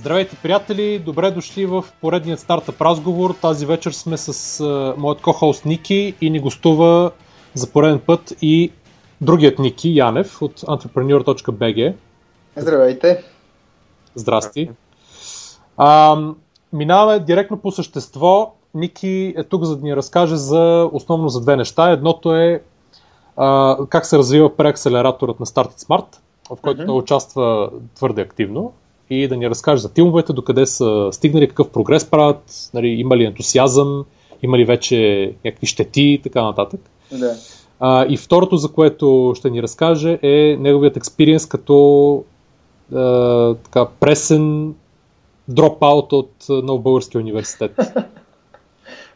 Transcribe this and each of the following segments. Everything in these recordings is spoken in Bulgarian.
Здравейте, приятели! Добре дошли в поредният стартъп разговор. Тази вечер сме с uh, моят ко-хост Ники и ни гостува за пореден път и другият Ники, Янев от entrepreneur.bg. Здравейте! Здрасти! А, минаваме директно по същество. Ники е тук за да ни разкаже за, основно за две неща. Едното е а, как се развива преакселераторът на Start It Smart, в който mm-hmm. участва твърде активно и да ни разкаже за тимовете, докъде са стигнали, какъв прогрес правят, нали, има ли ентусиазъм, има ли вече някакви щети и така нататък. Да. А, и второто, за което ще ни разкаже е неговият експириенс като а, така, пресен дропаут от Нов Българския университет.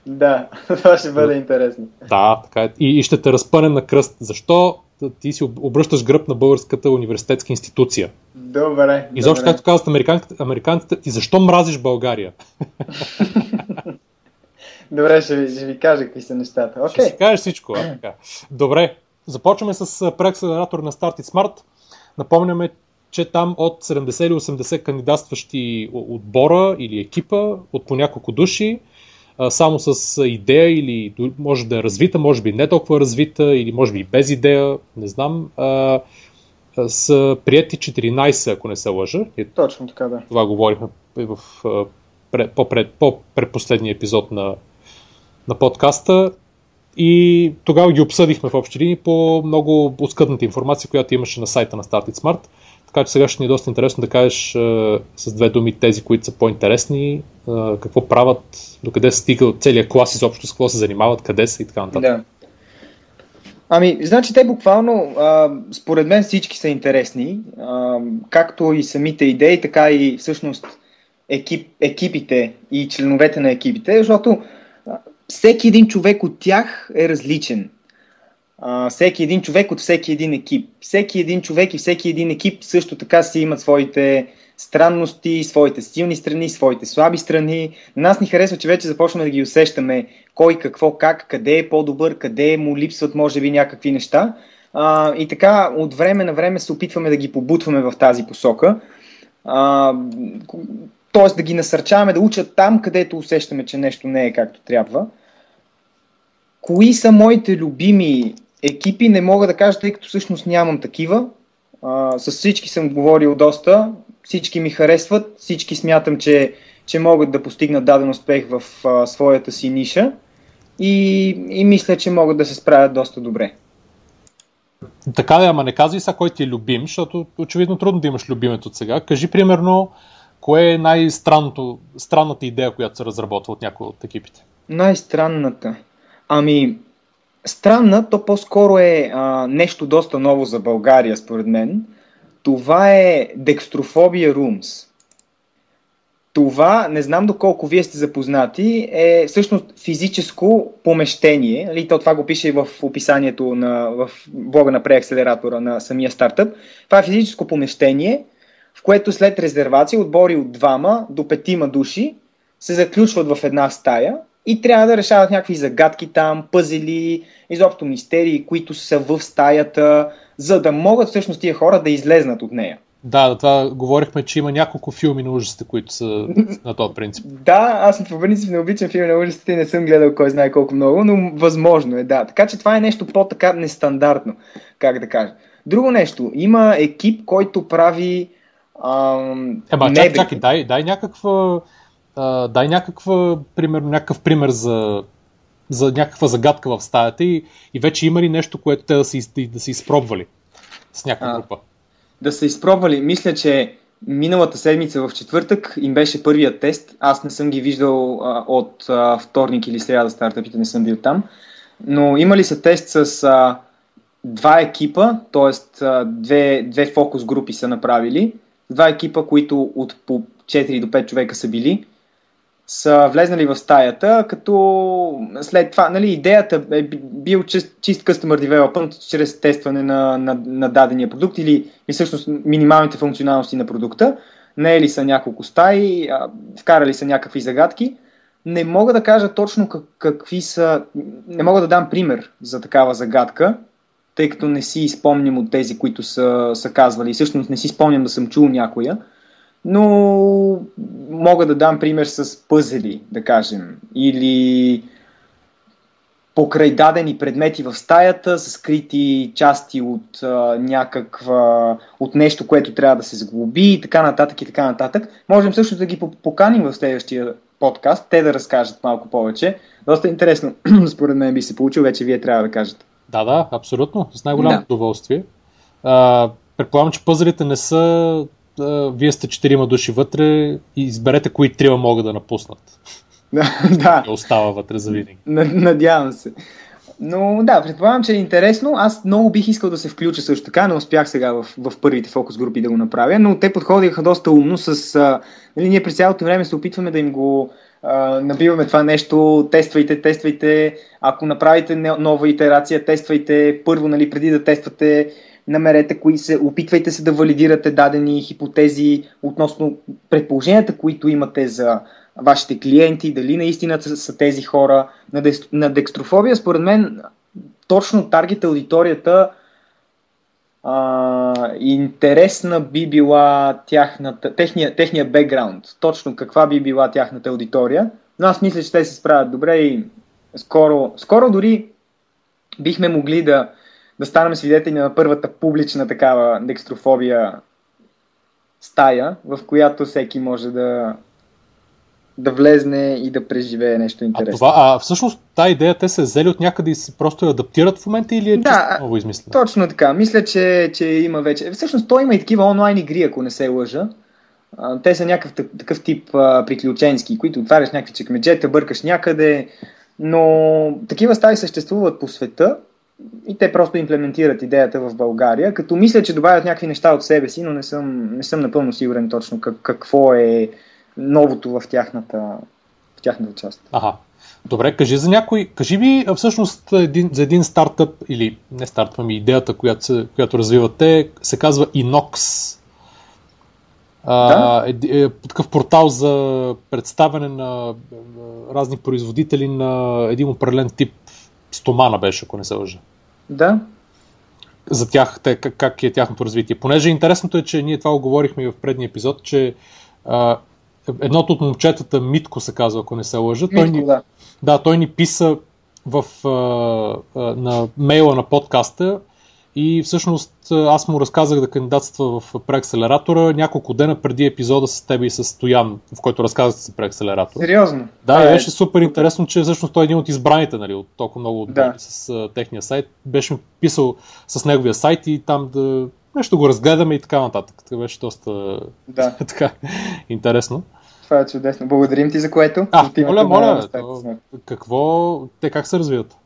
да, това ще бъде интересно. Да, така е. И, и ще те разпънем на кръст. Защо ти си обръщаш гръб на българската университетска институция? Добре. И защо, както казват американците, американците, и защо мразиш България? Добре, ще ви, ще ви кажа какви са нещата. Okay. Ще си кажеш всичко. А, така. Добре, започваме с преакселератор на Start It Smart. Напомняме, че там от 70 или 80 кандидатстващи отбора или екипа от по няколко души, само с идея или може да е развита, може би не толкова развита или може би без идея, не знам, са прияти 14, ако не се лъжа. Точно така, да. Това говорихме в по-предпоследния епизод на, на подкаста. И тогава ги обсъдихме в общи линии по много оскъдната информация, която имаше на сайта на Start It Smart. Така че сега ще ни е доста интересно да кажеш а, с две думи тези, които са по-интересни, а, какво правят, докъде се стига от целият клас изобщо, с какво се занимават, къде са и така нататък. Да. Ами, значи те буквално, а, според мен всички са интересни, а, както и самите идеи, така и всъщност екип, екипите и членовете на екипите, защото всеки един човек от тях е различен всеки един човек от всеки един екип. Всеки един човек и всеки един екип също така си имат своите странности, своите силни страни, своите слаби страни. На нас ни харесва, че вече започваме да ги усещаме кой, какво, как, къде е по-добър, къде му липсват може би някакви неща. А, и така от време на време се опитваме да ги побутваме в тази посока. А, Тоест да ги насърчаваме да учат там, където усещаме, че нещо не е както трябва. Кои са моите любими екипи не мога да кажа, тъй като всъщност нямам такива. А, с всички съм говорил доста, всички ми харесват, всички смятам, че, че могат да постигнат даден успех в а, своята си ниша и, и мисля, че могат да се справят доста добре. Така да, ама не казвай са кой ти е любим, защото очевидно трудно да имаш любимето от сега. Кажи примерно, кое е най-странната идея, която се разработва от някои от екипите? Най-странната? Ами, странна, то по-скоро е а, нещо доста ново за България, според мен. Това е Dextrophobia Rooms. Това, не знам доколко вие сте запознати, е всъщност физическо помещение. Нали, то това го пише и в описанието на, в блога на преакселератора на самия стартъп. Това е физическо помещение, в което след резервация отбори от двама до петима души се заключват в една стая и трябва да решават някакви загадки там, пъзели, изобщо мистерии, които са в стаята, за да могат всъщност тия хора да излезнат от нея. Да, да, това говорихме, че има няколко филми на ужасите, които са на този принцип. Да, аз по принцип не обичам филми на ужасите и не съм гледал кой знае колко много, но възможно е, да. Така че това е нещо по-така нестандартно, как да кажа. Друго нещо, има екип, който прави ам, Ема, чакай, чакай, дай, дай някаква а, дай някаква, примерно, някакъв пример за, за някаква загадка в стаята и, и вече има ли нещо, което те да са, да са изпробвали с някаква група? Да са изпробвали. Мисля, че миналата седмица в четвъртък им беше първият тест. Аз не съм ги виждал а, от а, вторник или сряда стартъпите, не съм бил там. Но имали са тест с а, два екипа, т.е. Две, две фокус групи са направили. Два екипа, които от по 4 до 5 човека са били са влезнали в стаята, като след това, нали, идеята е бил чист, чист customer development чрез тестване на, на, на дадения продукт или, или всъщност минималните функционалности на продукта. Наели са няколко стаи, вкарали са някакви загадки. Не мога да кажа точно как, какви са, не мога да дам пример за такава загадка, тъй като не си спомням от тези, които са, са казвали. Всъщност не си спомням да съм чул някоя. Но мога да дам пример с пъзели, да кажем, или покрай дадени предмети в стаята са скрити части от а, някаква, от нещо, което трябва да се сглоби и така нататък и така нататък. Можем също да ги поканим в следващия подкаст, те да разкажат малко повече. Доста интересно, според мен би се получил, вече вие трябва да кажете. Да, да, абсолютно. С най-голямо да. удоволствие. А, предполагам, че пъзелите не са вие сте четирима души вътре и изберете кои трима могат да напуснат. да. остава вътре за винаги. Надявам се. Но да, предполагам, че е интересно. Аз много бих искал да се включа също така, не успях сега в, в първите фокус групи да го направя, но те подходиха доста умно с... А, нали, ние през цялото време се опитваме да им го а, набиваме това нещо, тествайте, тествайте, ако направите нова итерация, тествайте първо, нали, преди да тествате, намерете кои се, опитвайте се да валидирате дадени хипотези относно предположенията, които имате за вашите клиенти, дали наистина са, тези хора. На, на декстрофобия, според мен, точно таргет аудиторията а, интересна би била тяхната, техния, техния бекграунд, точно каква би била тяхната аудитория. Но аз мисля, че те се справят добре и скоро, скоро дори бихме могли да, да станем свидетели на първата публична такава декстрофобия стая, в която всеки може да, да влезне и да преживее нещо интересно. А, това, а всъщност тази идея те се взели от някъде и се просто я адаптират в момента или е да, много измислено? точно така. Мисля, че, че има вече. Всъщност той има и такива онлайн игри, ако не се лъжа. Те са някакъв такъв тип а, приключенски, които отваряш някакви чекмеджета, бъркаш някъде, но такива стаи съществуват по света и те просто имплементират идеята в България, като мисля, че добавят някакви неща от себе си, но не съм, не съм напълно сигурен точно как, какво е новото в тяхната, в тяхната част. Ага. Добре, кажи за някой, кажи ми всъщност един, за един стартъп, или не стартъп, ами идеята, която, която развивате, се казва Inox. Да? е, е, такъв портал за представяне на разни производители на един определен тип стомана беше, ако не се лъжа. Да. За тях, те, как, как е тяхното развитие. Понеже интересното е, че ние това оговорихме и в предния епизод, че а, едното от момчетата, Митко се казва, ако не се лъжа, Митко, той ни, да. да, той ни писа в, а, а, на мейла на подкаста и всъщност аз му разказах да кандидатства в преакселератора няколко дена преди епизода с теб и с Стоян, в който разказах за преакселератора. Сериозно? Да, и беше супер интересно, че всъщност той е един от избраните, нали, от толкова много да. с а, техния сайт. Беше писал с неговия сайт и там да нещо го разгледаме и така нататък. Това беше доста да. така, интересно. Това е чудесно. Благодарим ти за което. А, моля, моля. То, какво, те как се развиват?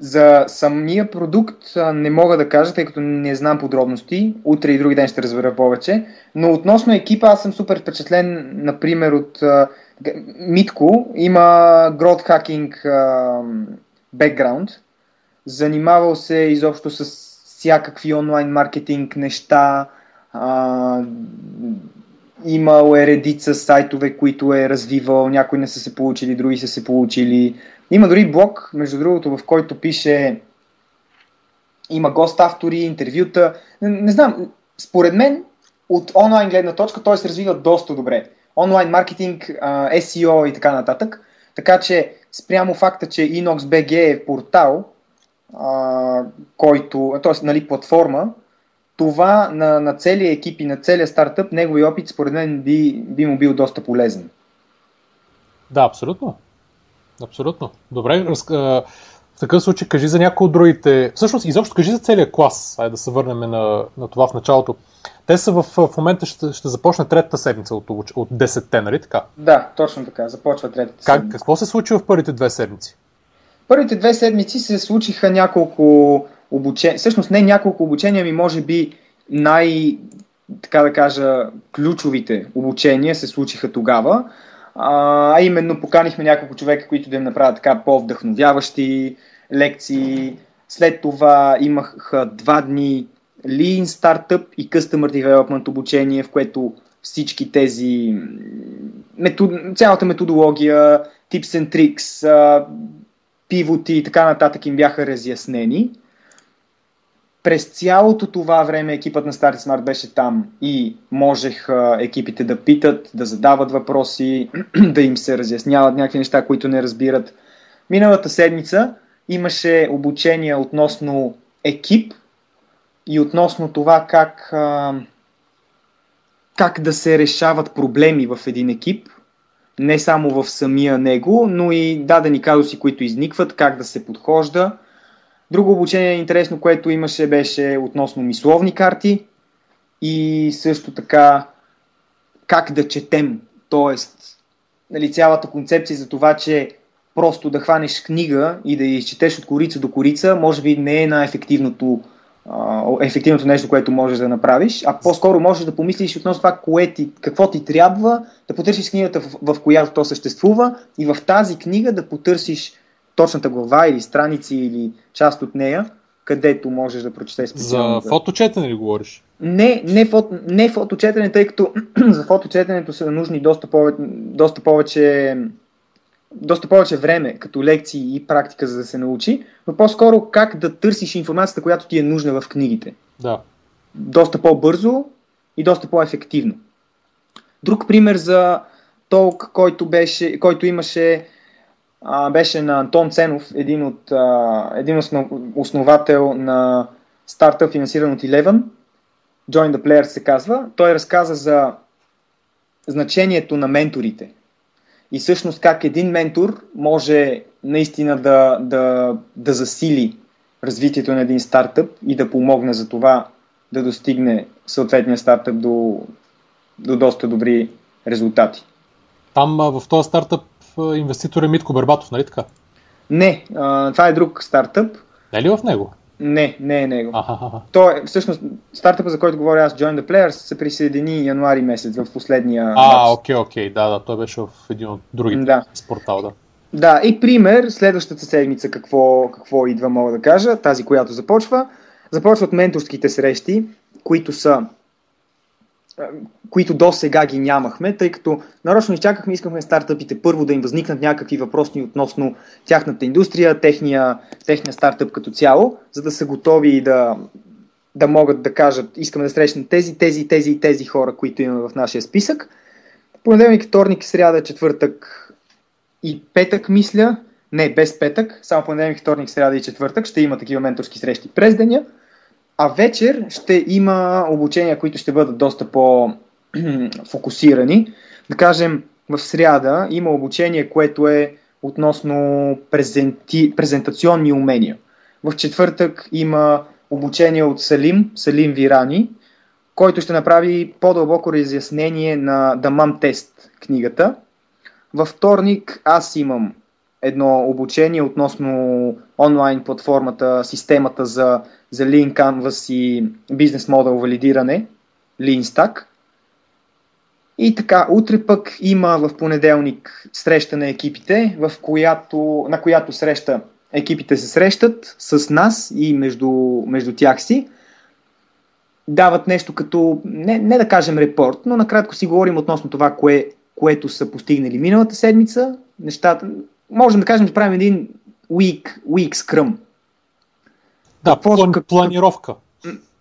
За самия продукт не мога да кажа, тъй като не знам подробности. Утре и други ден ще разбера повече. Но относно екипа, аз съм супер впечатлен, например, от Митко. Има growth hacking бекграунд. Занимавал се изобщо с всякакви онлайн маркетинг неща. Имал е редица сайтове, които е развивал. Някои не са се получили, други са се получили. Има дори блог, между другото, в който пише има гост автори, интервюта. Не, не знам, според мен от онлайн гледна точка той се развива доста добре. Онлайн маркетинг, SEO и така нататък. Така че спрямо факта, че InoxBG е портал, а, който, т.е. Нали, платформа, това на, на целия екип и на целия стартъп, негови опит, според мен, би, би му бил доста полезен. Да, абсолютно. Абсолютно. Добре, раз, а, в такъв случай кажи за някои от другите. Всъщност, изобщо кажи за целия клас. Айде да се върнем на, на това в началото. Те са в, в момента, ще, ще започне третата седмица от, от 10-те, нали така? Да, точно така. Започва третата как, седмица. Какво се случи в първите две седмици? Първите две седмици се случиха няколко обучения. Всъщност не няколко обучения, ми може би най- така да кажа, ключовите обучения се случиха тогава. А, именно поканихме няколко човека, които да им направят така по-вдъхновяващи лекции. След това имах два дни Lean Startup и Customer Development обучение, в което всички тези метод... цялата методология, tips and tricks, пивоти и така нататък им бяха разяснени. През цялото това време екипът на Starty Smart беше там и можех екипите да питат, да задават въпроси, да им се разясняват някакви неща, които не разбират. Миналата седмица имаше обучение относно екип и относно това как, как да се решават проблеми в един екип, не само в самия него, но и дадени казуси, които изникват, как да се подхожда – Друго обучение интересно, което имаше, беше относно мисловни карти и също така как да четем. Тоест, нали, цялата концепция за това, че просто да хванеш книга и да я изчетеш от корица до корица, може би не е най-ефективното ефективното нещо, което можеш да направиш, а по-скоро можеш да помислиш относно това, кое ти, какво ти трябва, да потърсиш книгата, в, в която то съществува и в тази книга да потърсиш точната глава или страници или част от нея, където можеш да прочетеш специално. За фоточетене ли говориш? Не, не, фото, не фоточетене, тъй като за фоточетенето са нужни доста повече, доста повече доста повече време като лекции и практика, за да се научи, но по-скоро как да търсиш информацията, която ти е нужна в книгите. Да. Доста по-бързо и доста по-ефективно. Друг пример за толк, който, беше, който имаше а, беше на Антон Ценов, един, от, а, един основ, основател на стартъп, финансиран от Eleven. Join the Players се казва. Той разказа за значението на менторите. И всъщност как един ментор може наистина да, да, да засили развитието на един стартъп и да помогне за това да достигне съответния стартъп до, до доста добри резултати. Там в този стартъп инвеститор е Митко Барбатов, нали така? Не, а, това е друг стартъп. Не е ли в него? Не, не е него. А-ха-ха. Е, всъщност, стартъпа, за който говоря аз, Join the Players, се присъедини януари месец в последния А, окей, окей, да, да, той беше в един от другите да. спортал, да. Да, и пример, следващата седмица какво, какво идва, мога да кажа, тази, която започва. Започват менторските срещи, които са които до сега ги нямахме, тъй като нарочно изчакахме, искахме стартъпите първо да им възникнат някакви въпроси относно тяхната индустрия, техния, техния стартъп като цяло, за да са готови да, да могат да кажат, искаме да срещнем тези, тези, тези и тези хора, които имаме в нашия списък. Понеделник, вторник, сряда, четвъртък и петък, мисля, не, без петък, само понеделник, вторник, сряда и четвъртък ще има такива менторски срещи през деня. А вечер ще има обучения, които ще бъдат доста по-фокусирани. Да кажем, в сряда има обучение, което е относно презенти... презентационни умения. В четвъртък има обучение от Салим, Салим Вирани, който ще направи по-дълбоко разяснение на Mom Test книгата. Във вторник аз имам едно обучение относно онлайн платформата, системата за, за Lean Canvas и бизнес модел валидиране, Lean Stack. И така, утре пък има в понеделник среща на екипите, в която, на която среща екипите се срещат с нас и между, между тях си. Дават нещо като, не, не да кажем репорт, но накратко си говорим относно това, кое, което са постигнали миналата седмица, нещата, можем да кажем, да правим един week, week scrum. Да, какво, план, как, планировка.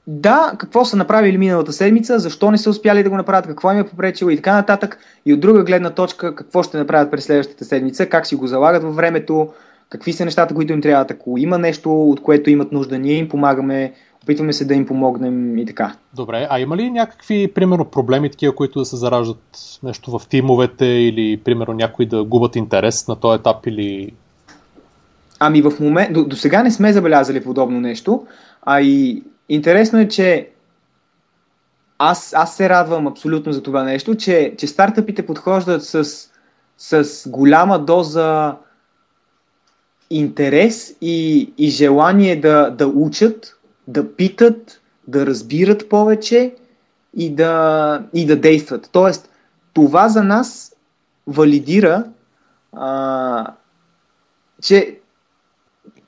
Да, какво са направили миналата седмица, защо не са успяли да го направят, какво им е попречило и така нататък. И от друга гледна точка, какво ще направят през следващата седмица, как си го залагат във времето, какви са нещата, които им трябват, ако има нещо, от което имат нужда, ние им помагаме, опитваме се да им помогнем и така. Добре, а има ли някакви, примерно, проблеми такива, които да се зараждат нещо в тимовете или, примерно, някои да губят интерес на този етап или... Ами в момент, до, до сега не сме забелязали подобно нещо, а и интересно е, че аз, аз се радвам абсолютно за това нещо, че, че стартъпите подхождат с, с голяма доза интерес и, и желание да, да учат, да питат, да разбират повече и да, и да действат. Тоест, това за нас валидира, а, че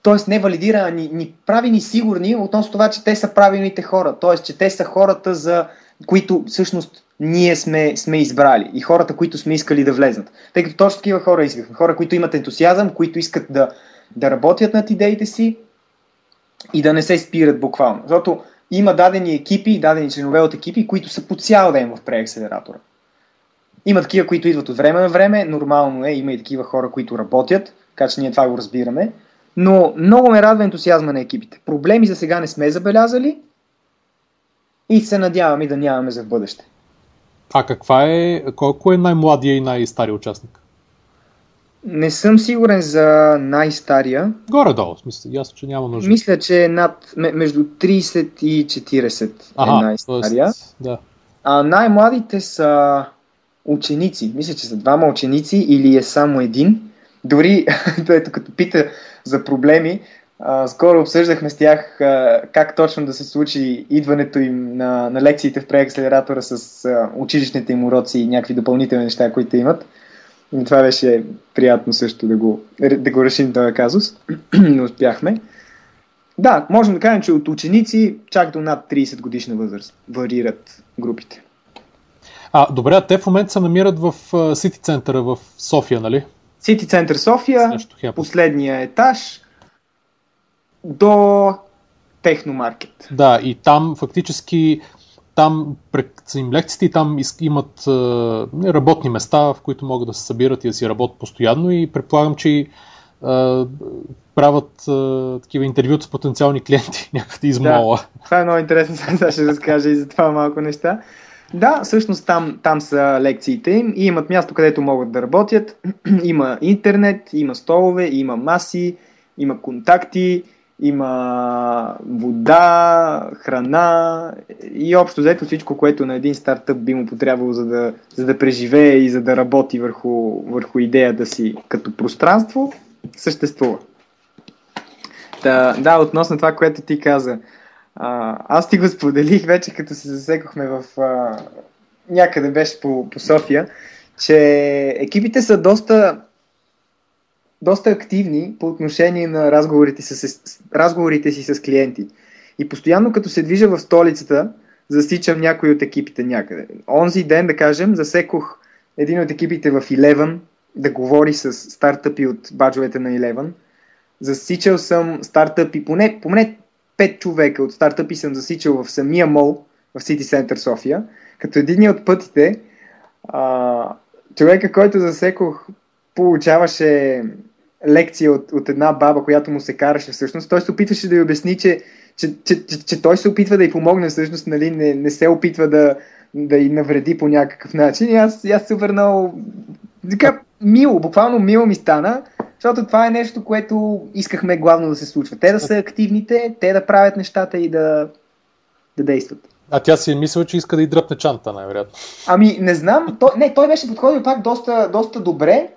Тоест не валидира, а ни, ни прави ни сигурни относно това, че те са правилните хора. Тоест, че те са хората, за които всъщност ние сме, сме избрали и хората, които сме искали да влезнат. Тъй като точно такива хора искахме. Хора, които имат ентусиазъм, които искат да, да работят над идеите си и да не се спират буквално. Защото има дадени екипи, дадени членове от екипи, които са по цял ден в преакселератора. Има такива, които идват от време на време, нормално е, има и такива хора, които работят, така че ние това го разбираме. Но много ме радва ентусиазма на екипите. Проблеми за сега не сме забелязали и се надяваме да нямаме за в бъдеще. А каква е, колко е най-младия и най-стария участник? Не съм сигурен за най-стария. Горе-долу, смисъл, ясно, че няма нужда. Мисля, че е над, между 30 и 40 ага, е най-стария. Тоест, да. А най-младите са ученици. Мисля, че са двама ученици или е само един. Дори, ето като пита за проблеми, скоро обсъждахме с тях как точно да се случи идването им на, на лекциите в преакселератора с училищните им уроци и някакви допълнителни неща, които имат. И това беше приятно също да го, да го решим този казус. Не успяхме. Да, можем да кажем, че от ученици чак до над 30 годишна възраст варират групите. А, добре, а те в момента се намират в Сити центъра в София, нали? Сити център София, последния етаж до Техномаркет. Да, и там фактически там са им лекциите и там имат работни места, в които могат да се събират и да си работят постоянно и предполагам, че правят такива интервюта с потенциални клиенти някъде из мола. Да, това е много интересно, сега ще разкажа и за това малко неща. Да, всъщност там, там са лекциите им и имат място, където могат да работят. има интернет, има столове, има маси, има контакти, има вода, храна и общо взето всичко, което на един стартъп би му потребвало за да, за да преживее и за да работи върху, върху идеята си като пространство, съществува. Да, да, относно това, което ти каза. А, аз ти го споделих вече, като се засекохме в... А, някъде беше по, по София, че екипите са доста доста активни по отношение на разговорите, с, разговорите си с клиенти. И постоянно като се движа в столицата, засичам някой от екипите някъде. Онзи ден, да кажем, засекох един от екипите в Eleven да говори с стартъпи от баджовете на Eleven. Засичал съм стартъпи, поне, поне 5 човека от стартъпи съм засичал в самия мол в City Center София, като един от пътите а, човека, който засекох, получаваше лекция от, от една баба, която му се караше всъщност. Той се опитваше да й обясни, че, че, че, че, че той се опитва да й помогне всъщност, нали, не, не се опитва да, да й навреди по някакъв начин. И аз, аз се върнал така мило, буквално мило ми стана, защото това е нещо, което искахме главно да се случва. Те да са активните, те да правят нещата и да, да действат. А тя си е мислила, че иска да й дръпне чанта, най-вероятно. Ами, не знам. Той, не, той беше подходил пак доста, доста добре.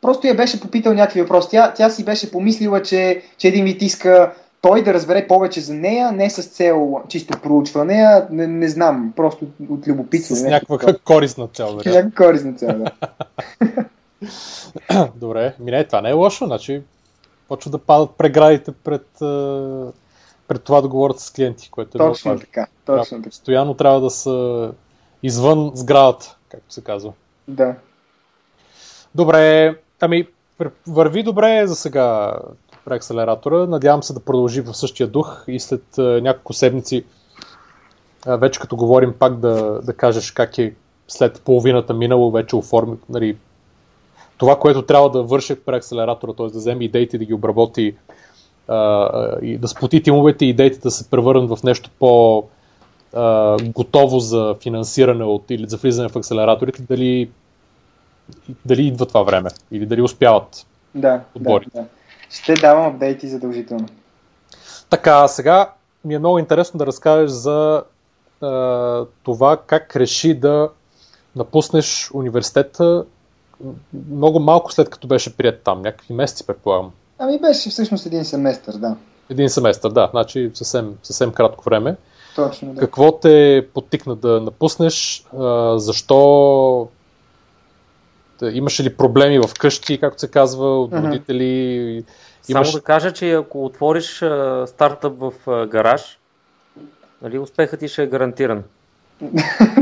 Просто я беше попитал някакви въпроси. Тя, тя си беше помислила, че, че един вид иска той да разбере повече за нея, не с цел чисто проучване, а не, не знам, просто от любопитство. С някаква корисна цел, да. Някаква корисна цел, да. Добре, мине, това не е лошо, значи почва да падат преградите пред, пред това да говорят с клиенти, което е Точно така, точно така. Постоянно трябва да са извън сградата, както се казва. Да. Добре, ами върви добре за сега преакселератора. Надявам се да продължи в същия дух и след няколко седмици вече като говорим пак да, да кажеш как е след половината минало, вече оформи нали, това, което трябва да върши преакселератора, т.е. да вземе идеите да ги обработи а, и да сплоти тимовете и идеите да се превърнат в нещо по а, готово за финансиране от, или за влизане в акселераторите, дали, дали идва това време или дали успяват да, отборите. Да, да. Ще давам апдейти задължително. Така, сега ми е много интересно да разкажеш за а, това как реши да напуснеш университета много малко след като беше прият там, някакви месеци предполагам. Ами беше всъщност един семестър, да. Един семестър, да, значи съвсем, съвсем кратко време. Точно, да. Какво те потикна да напуснеш? А, защо? Имаше ли проблеми в къщи, както се казва, от родители? Mm-hmm. Имаш... Само да кажа, че ако отвориш а, стартъп в а, гараж, нали, успехът ти ще е гарантиран.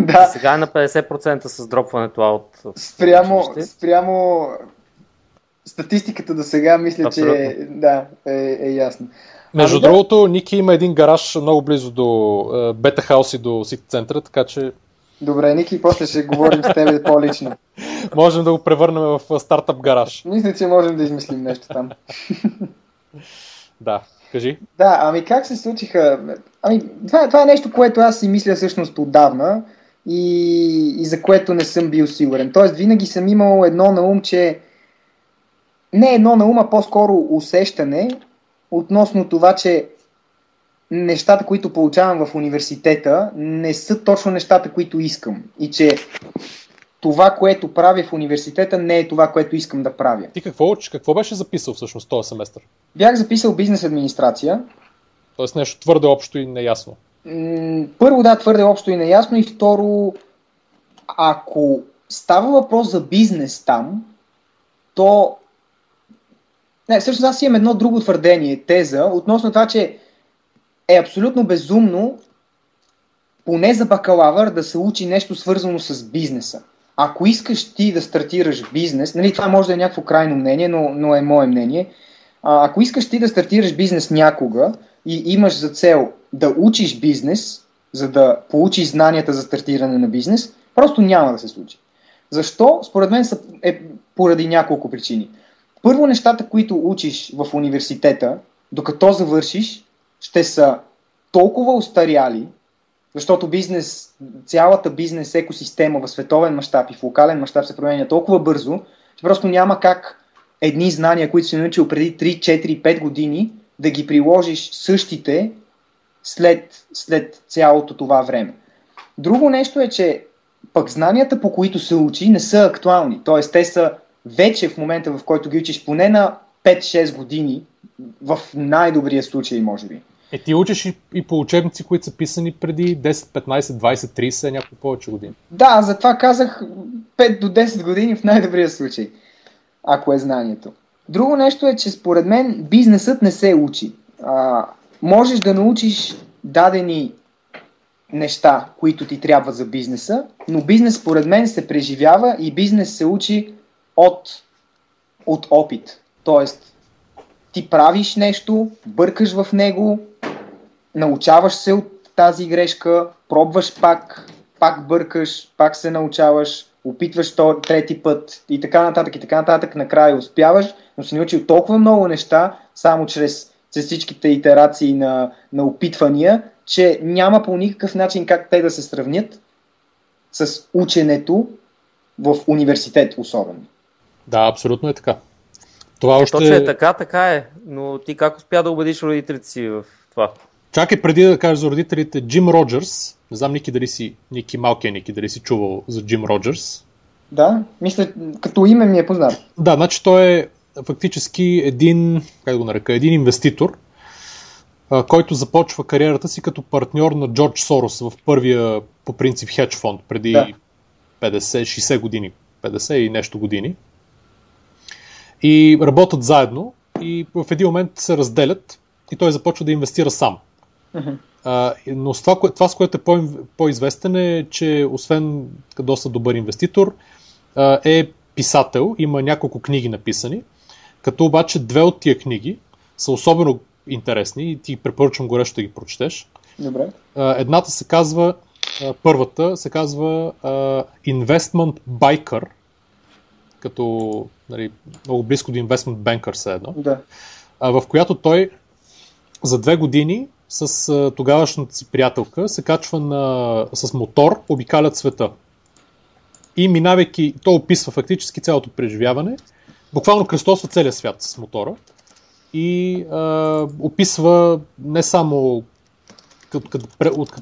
да. Сега е на 50% с дропването от спрямо, спрямо статистиката до сега мисля, Абсолютно. че да, е, е ясно. Между ами, другото, да... Ники има един гараж много близо до е, Бета Хаус и до Сити центъра, така че... Добре, Ники, после ще говорим с теб по-лично. можем да го превърнем в стартъп гараж. Мисля, че можем да измислим нещо там. да, кажи. Да, ами как се случиха... Ами, това, това е нещо, което аз си мисля всъщност отдавна и, и за което не съм бил сигурен. Тоест, винаги съм имал едно на ум, че не едно на ум, а по-скоро усещане относно това, че нещата, които получавам в университета, не са точно нещата, които искам. И че това, което правя в университета, не е това, което искам да правя. Ти какво? Какво беше записал всъщност този семестър? Бях записал бизнес администрация. Тоест нещо твърде общо и неясно. Първо, да, твърде общо и неясно. И второ, ако става въпрос за бизнес там, то не, всъщност аз имам едно друго твърдение, теза, относно това, че е абсолютно безумно поне за бакалавър да се учи нещо свързано с бизнеса. Ако искаш ти да стартираш бизнес, нали, това може да е някакво крайно мнение, но, но е мое мнение, а, ако искаш ти да стартираш бизнес някога и имаш за цел да учиш бизнес, за да получиш знанията за стартиране на бизнес, просто няма да се случи. Защо? Според мен са, е поради няколко причини. Първо, нещата, които учиш в университета, докато завършиш, ще са толкова устаряли, защото бизнес, цялата бизнес екосистема в световен мащаб и в локален мащаб се променя толкова бързо, че просто няма как едни знания, които си научил преди 3, 4, 5 години, да ги приложиш същите след, след цялото това време. Друго нещо е, че пък знанията, по които се учи, не са актуални. Т.е. те са вече в момента, в който ги учиш поне на 5-6 години, в най-добрия случай, може би. Е, ти учиш и, и по учебници, които са писани преди 10, 15, 20, 30, няколко повече години. Да, затова казах 5 до 10 години в най-добрия случай, ако е знанието. Друго нещо е, че според мен бизнесът не се учи. А, можеш да научиш дадени неща, които ти трябват за бизнеса, но бизнес според мен се преживява и бизнес се учи от, от опит. Тоест, ти правиш нещо, бъркаш в него, научаваш се от тази грешка, пробваш пак, пак бъркаш, пак се научаваш, опитваш то, трети път и така нататък и така нататък, накрая успяваш, но си научил толкова много неща, само чрез, чрез всичките итерации на, на опитвания, че няма по никакъв начин как те да се сравнят с ученето в университет особено. Да, абсолютно е така. Това още... Точно е така, така е. Но ти как успя да убедиш родителите си в това? Чакай преди да кажа за родителите, Джим Роджерс, не знам Ники дали си, Ники малкия Ники, дали си чувал за Джим Роджерс. Да, мисля, като име ми е познат. Да, значи той е фактически един, как го нарека, един инвеститор, който започва кариерата си като партньор на Джордж Сорос в първия, по принцип, хедж фонд преди да. 50-60 години, 50 и нещо години. И работят заедно и в един момент се разделят и той започва да инвестира сам. Uh-huh. А, но с това, това, с което е по- по-известен е, че освен доста добър инвеститор, е писател, има няколко книги написани, като обаче две от тия книги са особено интересни и ти препоръчвам горещо да ги прочетеш. Добре. Едната се казва, първата се казва Investment Biker, като нали, много близко до Investment Banker се едно, да. в която той за две години с тогавашната си приятелка се качва на, с мотор, обикалят света. И минавайки, то описва фактически цялото преживяване, буквално кръстосва целия свят с мотора и а, описва не само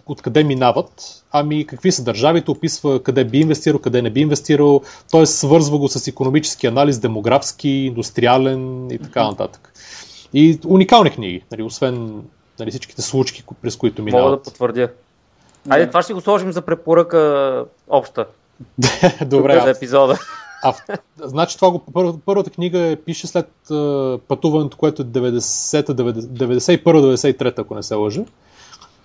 откъде минават, ами какви са държавите, описва къде би инвестирал, къде не би инвестирал, т.е. свързва го с економически анализ, демографски, индустриален и така нататък. И уникални книги, нали, освен нали, всичките случки, през които минават. Мога да потвърдя. Айде, това ще го сложим за препоръка обща. Добре. За епизода. А, значи това го, пър, първата книга е, пише след uh, пътуването, което е 91-93, ако не се лъжа.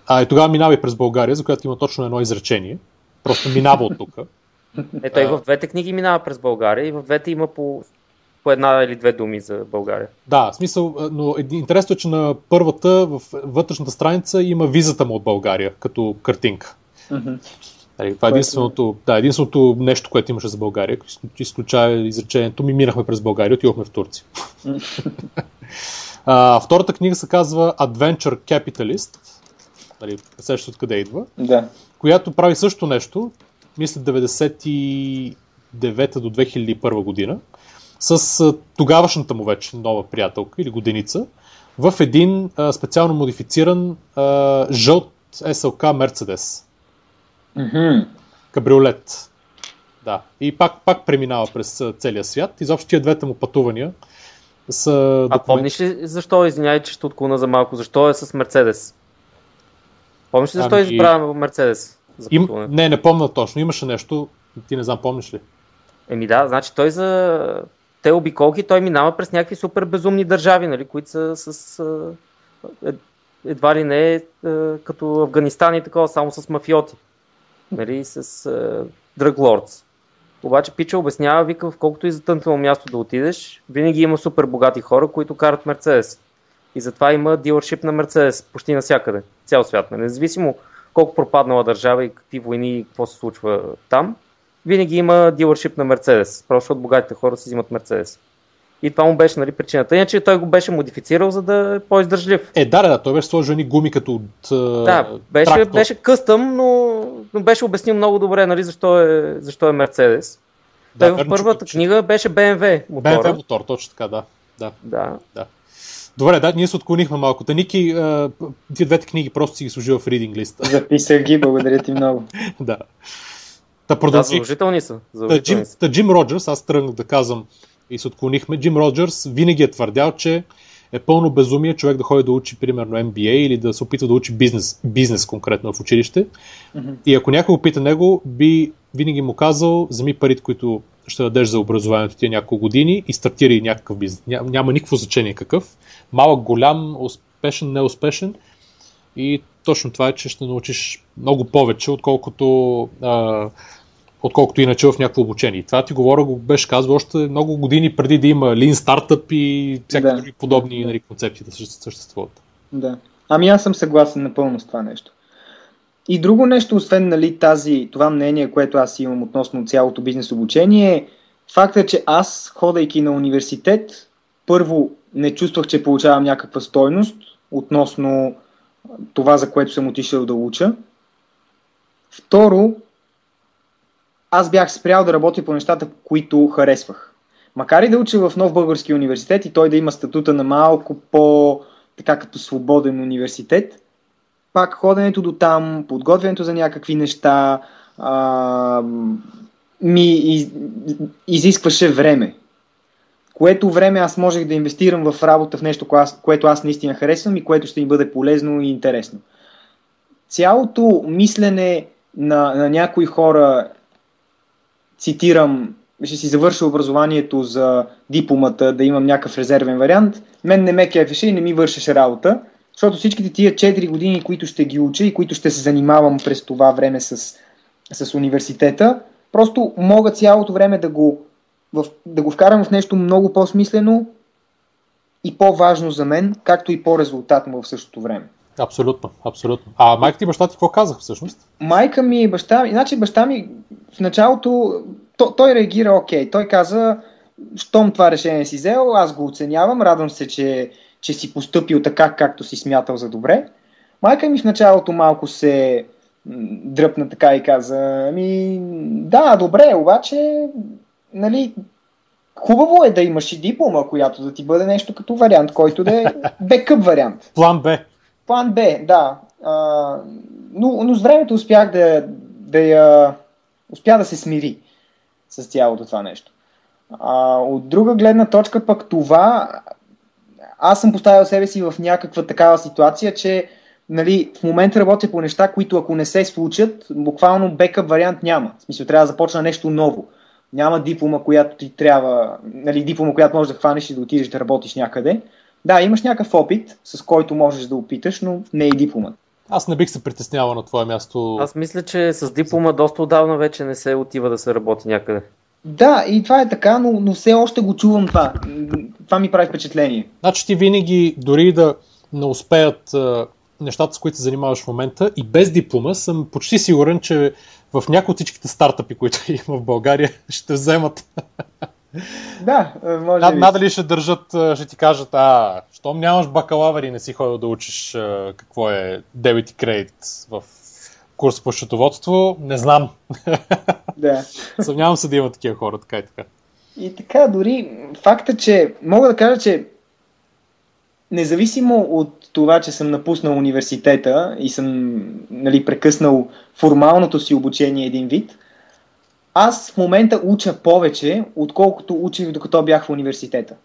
А и тогава минава и през България, за която има точно едно изречение. Просто минава от тук. Ето и в двете книги минава през България и в двете има по по една или две думи за България. Да, в смисъл, но интересно е, че на първата, в вътрешната страница има визата му от България, като картинка. Mm-hmm. Това е единственото, да, единственото нещо, което имаше за България, изключая изречението ми, минахме през България, отидохме в Турция. а, втората книга се казва Adventure Capitalist, нали, сещаш откъде идва, да. която прави също нещо, мисля 99 до 2001 година, с тогавашната му вече нова приятелка или годеница, в един а, специално модифициран а, жълт SLK Мерцедес. Mm-hmm. Кабриолет. Да. И пак, пак преминава през целия свят. Изобщо тия двете му пътувания са... А документ... помниш ли защо, извинявай, че ще отклона за малко, защо е с Мерцедес? Помниш ли защо ами... избра Мерцедес? За Им... Не, не помня точно. Имаше нещо. Ти не знам, помниш ли? Еми да, значи той за те обиколки той минава през някакви супер безумни държави, нали, които са с е, едва ли не е, като Афганистан и такова, само с мафиоти нали, с Drug Lords. Обаче Пича обяснява, вика, в колкото и затънтено място да отидеш, винаги има супер богати хора, които карат Мерцедес. И затова има дилършип на Мерцедес почти навсякъде, цял свят. Нали? Независимо колко пропаднала държава и какви войни и какво се случва там, винаги има дилършип на Мерцедес. Просто от богатите хора си взимат Мерцедес. И това му беше нали, причината. Иначе той го беше модифицирал, за да е по-издържлив. Е, да, да, той беше сложил едни гуми като от. Да, беше, беше къстъм, но, но беше обяснил много добре нали, защо, е, защо е Мерцедес. Да, той в първата че... книга беше BMW мотора. BMW мотор, точно така, да. Да. да. да. Добре, да, ние се отклонихме малко. Таники, тия двете книги просто си ги служил в ридинг листа. Записах ги, благодаря ти много. да. Та, продължи... да, задължителни са. Задължителни та, Джим, та Джим Роджерс, аз тръгнах да казвам и се отклонихме. Джим Роджерс винаги е твърдял, че е пълно безумие човек да ходи да учи, примерно, MBA или да се опитва да учи бизнес, бизнес конкретно в училище. Mm-hmm. И ако някой опита него, би винаги му казал, вземи парите, които ще дадеш за образованието ти няколко години и стартирай някакъв бизнес. Ня, няма никакво значение какъв. Малък, голям, успешен, неуспешен. И точно това е, че ще научиш много повече, отколкото а, отколкото иначе в някакво обучение. това ти говоря, го беше казал още много години преди да има Lean Startup и всякакви да. други подобни нали, концепции да съществуват. Да. Ами аз съм съгласен напълно с това нещо. И друго нещо, освен нали, тази, това мнение, което аз имам относно цялото бизнес обучение, е факта, че аз, ходейки на университет, първо не чувствах, че получавам някаква стойност относно това, за което съм отишъл да уча. Второ, аз бях спрял да работя по нещата, които харесвах. Макар и да уча в нов български университет и той да има статута на малко по така като свободен университет, пак ходенето до там, подготвянето за някакви неща а, ми из, изискваше време. Което време аз можех да инвестирам в работа в нещо, което аз наистина харесвам и което ще ми бъде полезно и интересно. Цялото мислене на, на някои хора цитирам, ще си завърша образованието за дипломата, да имам някакъв резервен вариант, мен не ме кефеше и не ми вършеше работа, защото всичките тия 4 години, които ще ги уча и които ще се занимавам през това време с, с университета, просто мога цялото време да го, в, да го вкарам в нещо много по-смислено и по-важно за мен, както и по-резултатно в същото време. Абсолютно, абсолютно. А майка ти и баща ти какво казах всъщност? Майка ми и баща ми, значи баща ми в началото, то, той реагира окей. Той каза, щом това решение си взел, аз го оценявам, радвам се, че, че си поступил така, както си смятал за добре. Майка ми в началото малко се дръпна така и каза, ами да, добре, обаче, нали, хубаво е да имаш и диплома, която да ти бъде нещо като вариант, който да е бекъп вариант. План Б. План Б, да. А, но, но с времето успях да, да я... успя да се смири с цялото това нещо. А, от друга гледна точка пък това, аз съм поставил себе си в някаква такава ситуация, че нали, в момента работя по неща, които ако не се случат, буквално бекъп вариант няма. В смисъл, трябва да започна нещо ново. Няма диплома, която ти трябва, нали, диплома, която можеш да хванеш и да отидеш да работиш някъде. Да, имаш някакъв опит, с който можеш да опиташ, но не и дипломат. Аз не бих се притеснявал на твое място. Аз мисля, че с диплома доста отдавна вече не се отива да се работи някъде. Да, и това е така, но, но все още го чувам това. Това ми прави впечатление. Значи ти винаги, дори да не успеят а, нещата, с които се занимаваш в момента, и без диплома, съм почти сигурен, че в някои от всичките стартъпи, които има в България, ще вземат. Да, може Над, надали ще държат, ще ти кажат, а, щом нямаш бакалавър и не си ходил да учиш какво е дебит и кредит в курс по счетоводство, не знам. Да. Съмнявам се да има такива хора, така и така. И така, дори факта, че мога да кажа, че независимо от това, че съм напуснал университета и съм нали, прекъснал формалното си обучение един вид, аз в момента уча повече, отколкото учих докато бях в университета.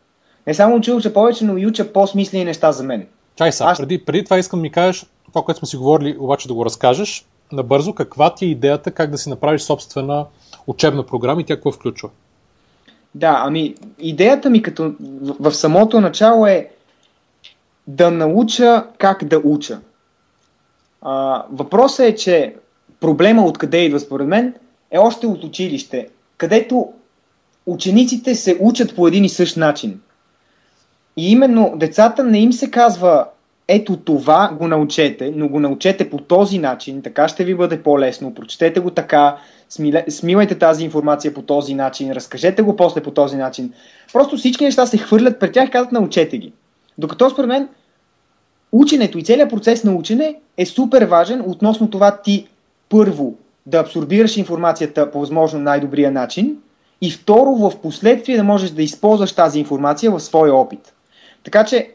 Не само че уча повече, но и уча по-смислени неща за мен. Чай са, аз... преди, преди това искам да ми кажеш, това, което сме си говорили, обаче да го разкажеш, набързо, каква ти е идеята как да си направиш собствена учебна програма и тя какво включва? Да, ами идеята ми като в, в самото начало е да науча как да уча. А, въпросът е, че проблема откъде идва според мен е още от училище, където учениците се учат по един и същ начин. И именно децата не им се казва ето това го научете, но го научете по този начин, така ще ви бъде по-лесно, прочетете го така, смилайте тази информация по този начин, разкажете го после по този начин. Просто всички неща се хвърлят пред тях и казват научете ги. Докато според мен ученето и целият процес на учене е супер важен относно това ти първо да абсорбираш информацията по възможно най-добрия начин и второ в последствие да можеш да използваш тази информация в своя опит. Така че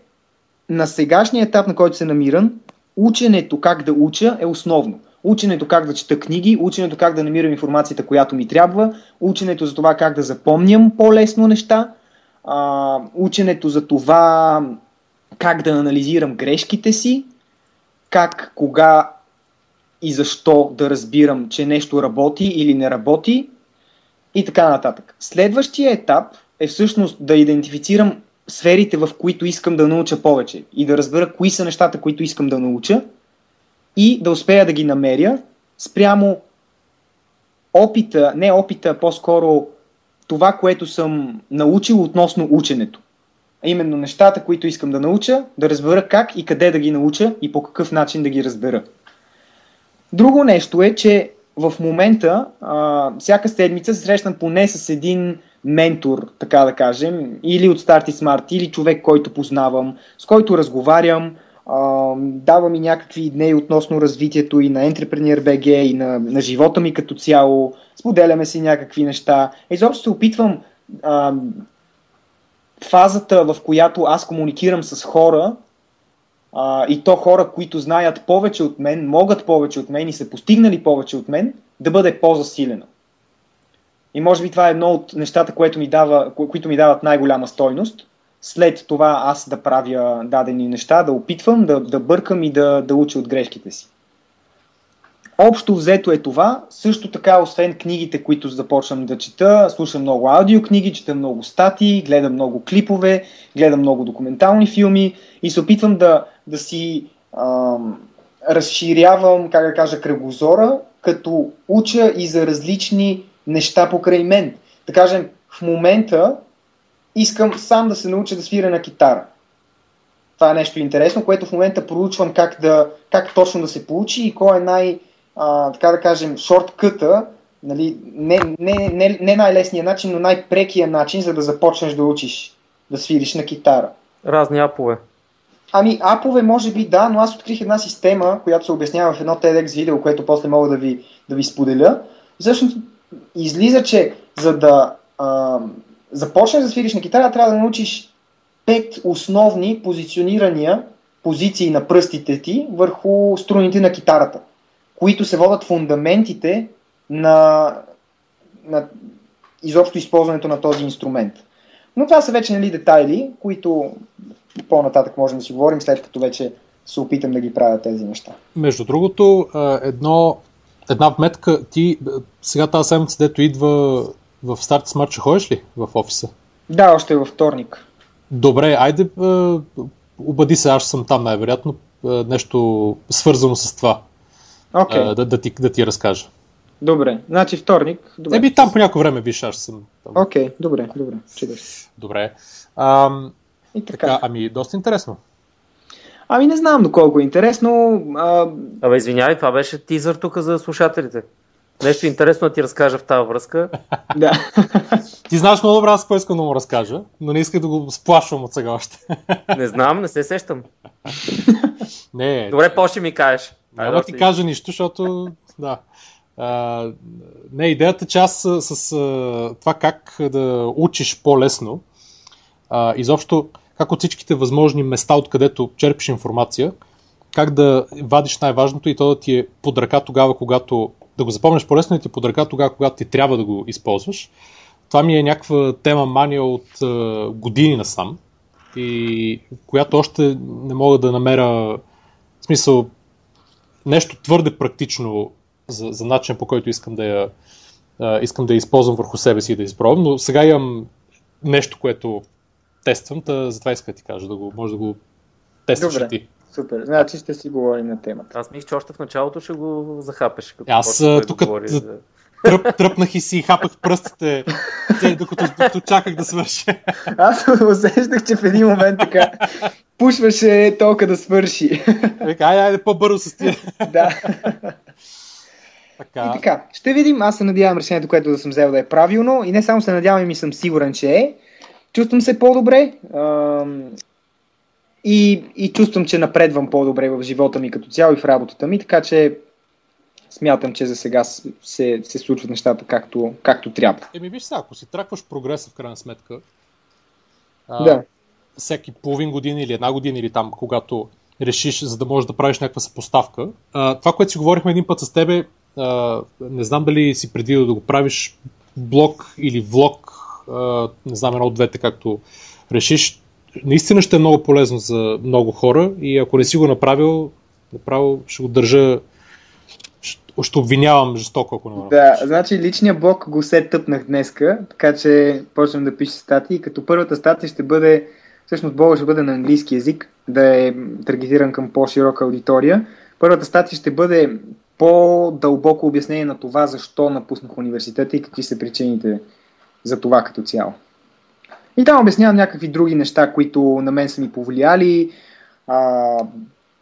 на сегашния етап, на който се намирам, ученето как да уча е основно. Ученето как да чета книги, ученето как да намирам информацията, която ми трябва, ученето за това как да запомням по-лесно неща, а, ученето за това как да анализирам грешките си, как, кога и защо да разбирам, че нещо работи или не работи и така нататък. Следващия етап е всъщност да идентифицирам сферите, в които искам да науча повече и да разбера кои са нещата, които искам да науча и да успея да ги намеря спрямо опита, не опита, по-скоро това, което съм научил относно ученето. А именно нещата, които искам да науча, да разбера как и къде да ги науча и по какъв начин да ги разбера. Друго нещо е, че в момента а, всяка седмица се срещам поне с един ментор, така да кажем, или от Starty Smart, или човек, който познавам, с който разговарям, а, дава ми някакви идеи относно развитието и на Entrepreneur BG, и на, на живота ми като цяло, споделяме си някакви неща. Изобщо се опитвам а, фазата, в която аз комуникирам с хора, а, и то хора, които знаят повече от мен, могат повече от мен и са постигнали повече от мен, да бъде по-засилена. И може би това е едно от нещата, което ми дава, които ми дават най-голяма стойност. След това аз да правя дадени неща, да опитвам, да, да бъркам и да, да уча от грешките си. Общо взето е това. Също така, освен книгите, които започвам да чета, слушам много аудиокниги, чета много статии, гледам много клипове, гледам много документални филми и се опитвам да, да си ам, разширявам, как да кажа, кръгозора, като уча и за различни неща покрай мен. Да кажем, в момента искам сам да се науча да свиря на китара. Това е нещо интересно, което в момента проучвам как, да, как точно да се получи и кой е най- а, така да кажем, шорткъта, нали, не, не, не, не най-лесният начин, но най-прекия начин, за да започнеш да учиш да свириш на китара. Разни апове. Ами, апове може би да, но аз открих една система, която се обяснява в едно TEDx видео, което после мога да ви, да ви споделя. Всъщност излиза, че за да а, започнеш да свириш на китара, трябва да научиш пет основни позиционирания, позиции на пръстите ти върху струните на китарата които се водят фундаментите на, на изобщо използването на този инструмент. Но това са вече нали, детайли, които по-нататък можем да си говорим, след като вече се опитам да ги правя тези неща. Между другото, едно, една вметка, ти сега тази седмица, дето идва в старт Smart, ще ходиш ли в офиса? Да, още е във вторник. Добре, айде, обади се, аз съм там най-вероятно, нещо свързано с това okay. да, да, ти, да ти разкажа. Добре, значи вторник. Добре. Еби там по някое време, виж, аз съм. Окей, okay, добре, добре. Чудес. Добре. Ам, И така. така, ами, доста интересно. Ами не знам доколко е интересно. А, Абе, извинявай, това беше тизър тук за слушателите. Нещо интересно да ти разкажа в тази връзка. да. Ти знаеш много добре аз какво искам да му разкажа, но не исках да го сплашвам от сега още. Не знам, не се сещам. не, Добре, по ще ми кажеш. няма да ти кажа нищо, защото да. А, не, идеята, че аз с, с това как да учиш по-лесно, а, изобщо как от всичките възможни места, откъдето черпиш информация, как да вадиш най-важното и то да ти е под ръка тогава, когато да го запомнеш по-лесно и ти е под ръка тогава, когато ти трябва да го използваш. Това ми е някаква тема мания от а, години насам и която още не мога да намеря в смисъл нещо твърде практично за, за начин по който искам да я а, искам да я използвам върху себе си и да изпробвам, но сега имам нещо, което тествам, та затова иска да ти кажа, да го, може да го тестваш Добре. ти. Супер. Значи ще си говорим на темата. Аз мисля, че още в началото ще го захапеш. Като Аз, тук- говори за- Тръп, тръпнах и си хапах пръстите, те, докато, докато чаках да свърши. Аз усещах, че в един момент така пушваше толкова да свърши. Вика, айде, айде по-бързо с тия. да. Така. И така, ще видим. Аз се надявам решението, което да съм взел да е правилно. И не само се надявам, и съм сигурен, че е. Чувствам се по-добре. ам, И, и чувствам, че напредвам по-добре в живота ми като цяло и в работата ми, така че смятам, че за сега се, се случват нещата както, както трябва. Еми виж сега, ако си тракваш прогреса в крайна сметка, а, Да. всеки половин година или една година или там, когато решиш, за да можеш да правиш някаква съпоставка. А, това, което си говорихме един път с тебе, а, не знам дали си предвидил да го правиш блог или влог, а, не знам едно от двете, както решиш. Наистина ще е много полезно за много хора и ако не си го направил, направо ще го държа, ще, обвинявам жестоко, ако не. Да, значи личния блог го се тъпнах днеска, така че почвам да пиша статии, като първата статия ще бъде, всъщност блога ще бъде на английски язик, да е таргетиран към по-широка аудитория. Първата статия ще бъде по-дълбоко обяснение на това, защо напуснах университета и какви са причините за това като цяло. И там обяснявам някакви други неща, които на мен са ми повлияли, а,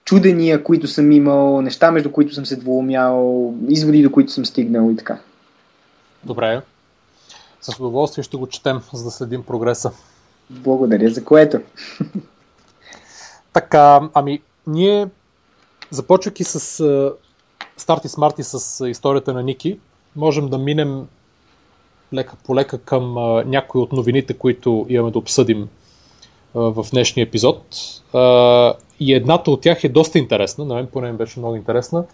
чудения, които съм имал, неща, между които съм се двоумял, изводи, до които съм стигнал и така. Добре. С удоволствие ще го четем, за да следим прогреса. Благодаря за което. Така, ами, ние, започвайки с старти смарти с историята на Ники, можем да минем лека по лека към а, някои от новините, които имаме да обсъдим а, в днешния епизод. А, и едната от тях е доста интересна, на мен поне ми беше много интересна,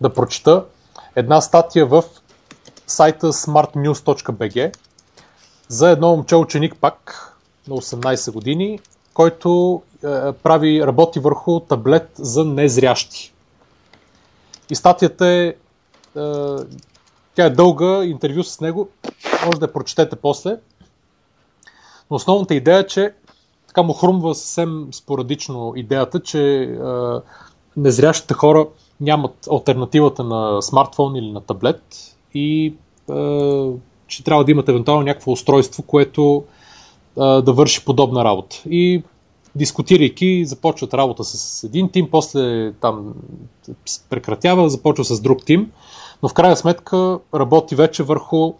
да прочета една статия в сайта smartnews.bg за едно момче ученик пак на 18 години, който е, прави, работи върху таблет за незрящи. И статията е тя е дълга, интервю с него, може да я прочетете после. Но основната идея е, че така му хрумва съвсем спорадично идеята, че е, незрящите хора нямат альтернативата на смартфон или на таблет и е, че трябва да имат евентуално някакво устройство, което е, да върши подобна работа. И дискутирайки, започват работа с един тим, после там прекратява, започва с друг тим, но в крайна сметка работи вече върху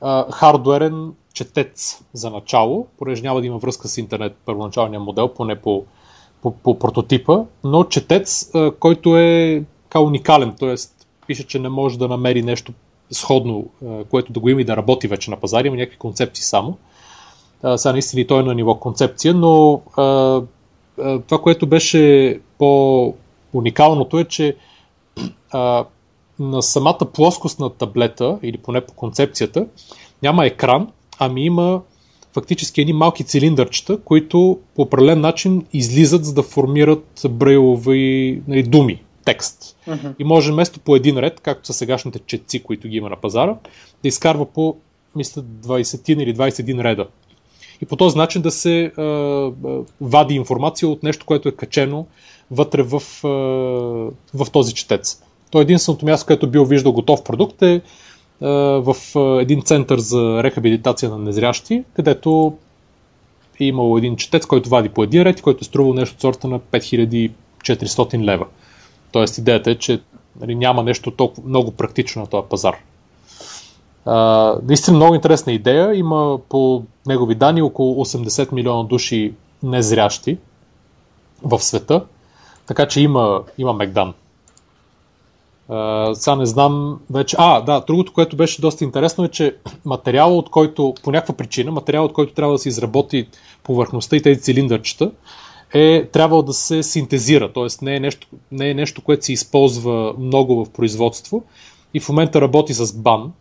а, хардуерен четец за начало, понеже няма да има връзка с интернет първоначалния модел, поне по, по, по прототипа, но четец, а, който е така уникален, т.е. пише, че не може да намери нещо сходно, а, което да го има и да работи вече на пазари, има някакви концепции само. А, сега наистина и той е на ниво концепция, но а, а, това, което беше по-уникалното е, че а, на самата плоскост на таблета, или поне по концепцията, няма екран, ами има фактически едни малки цилиндърчета, които по определен начин излизат, за да формират брайлови нали, думи, текст. Uh-huh. И може вместо по един ред, както са сегашните четци, които ги има на пазара, да изкарва по, мисля, 20 или 21 реда. И по този начин да се а, а, вади информация от нещо, което е качено вътре в, а, в този четец. То единственото място, където бил виждал готов продукт е в един център за рехабилитация на незрящи, където е имал един четец, който вади по един ред който е струвал нещо от сорта на 5400 лева. Тоест идеята е, че нали, няма нещо толкова много практично на този пазар. А, наистина много интересна идея. Има по негови данни около 80 милиона души незрящи в света. Така че има, има Мегдан. Uh, сега не знам вече. А, да, другото, което беше доста интересно е, че материал, от който, по някаква причина, материал, от който трябва да се изработи повърхността и тези цилиндърчета, е трябвало да се синтезира, т.е. Не, е нещо, не е нещо, което се използва много в производство и в момента работи с бан,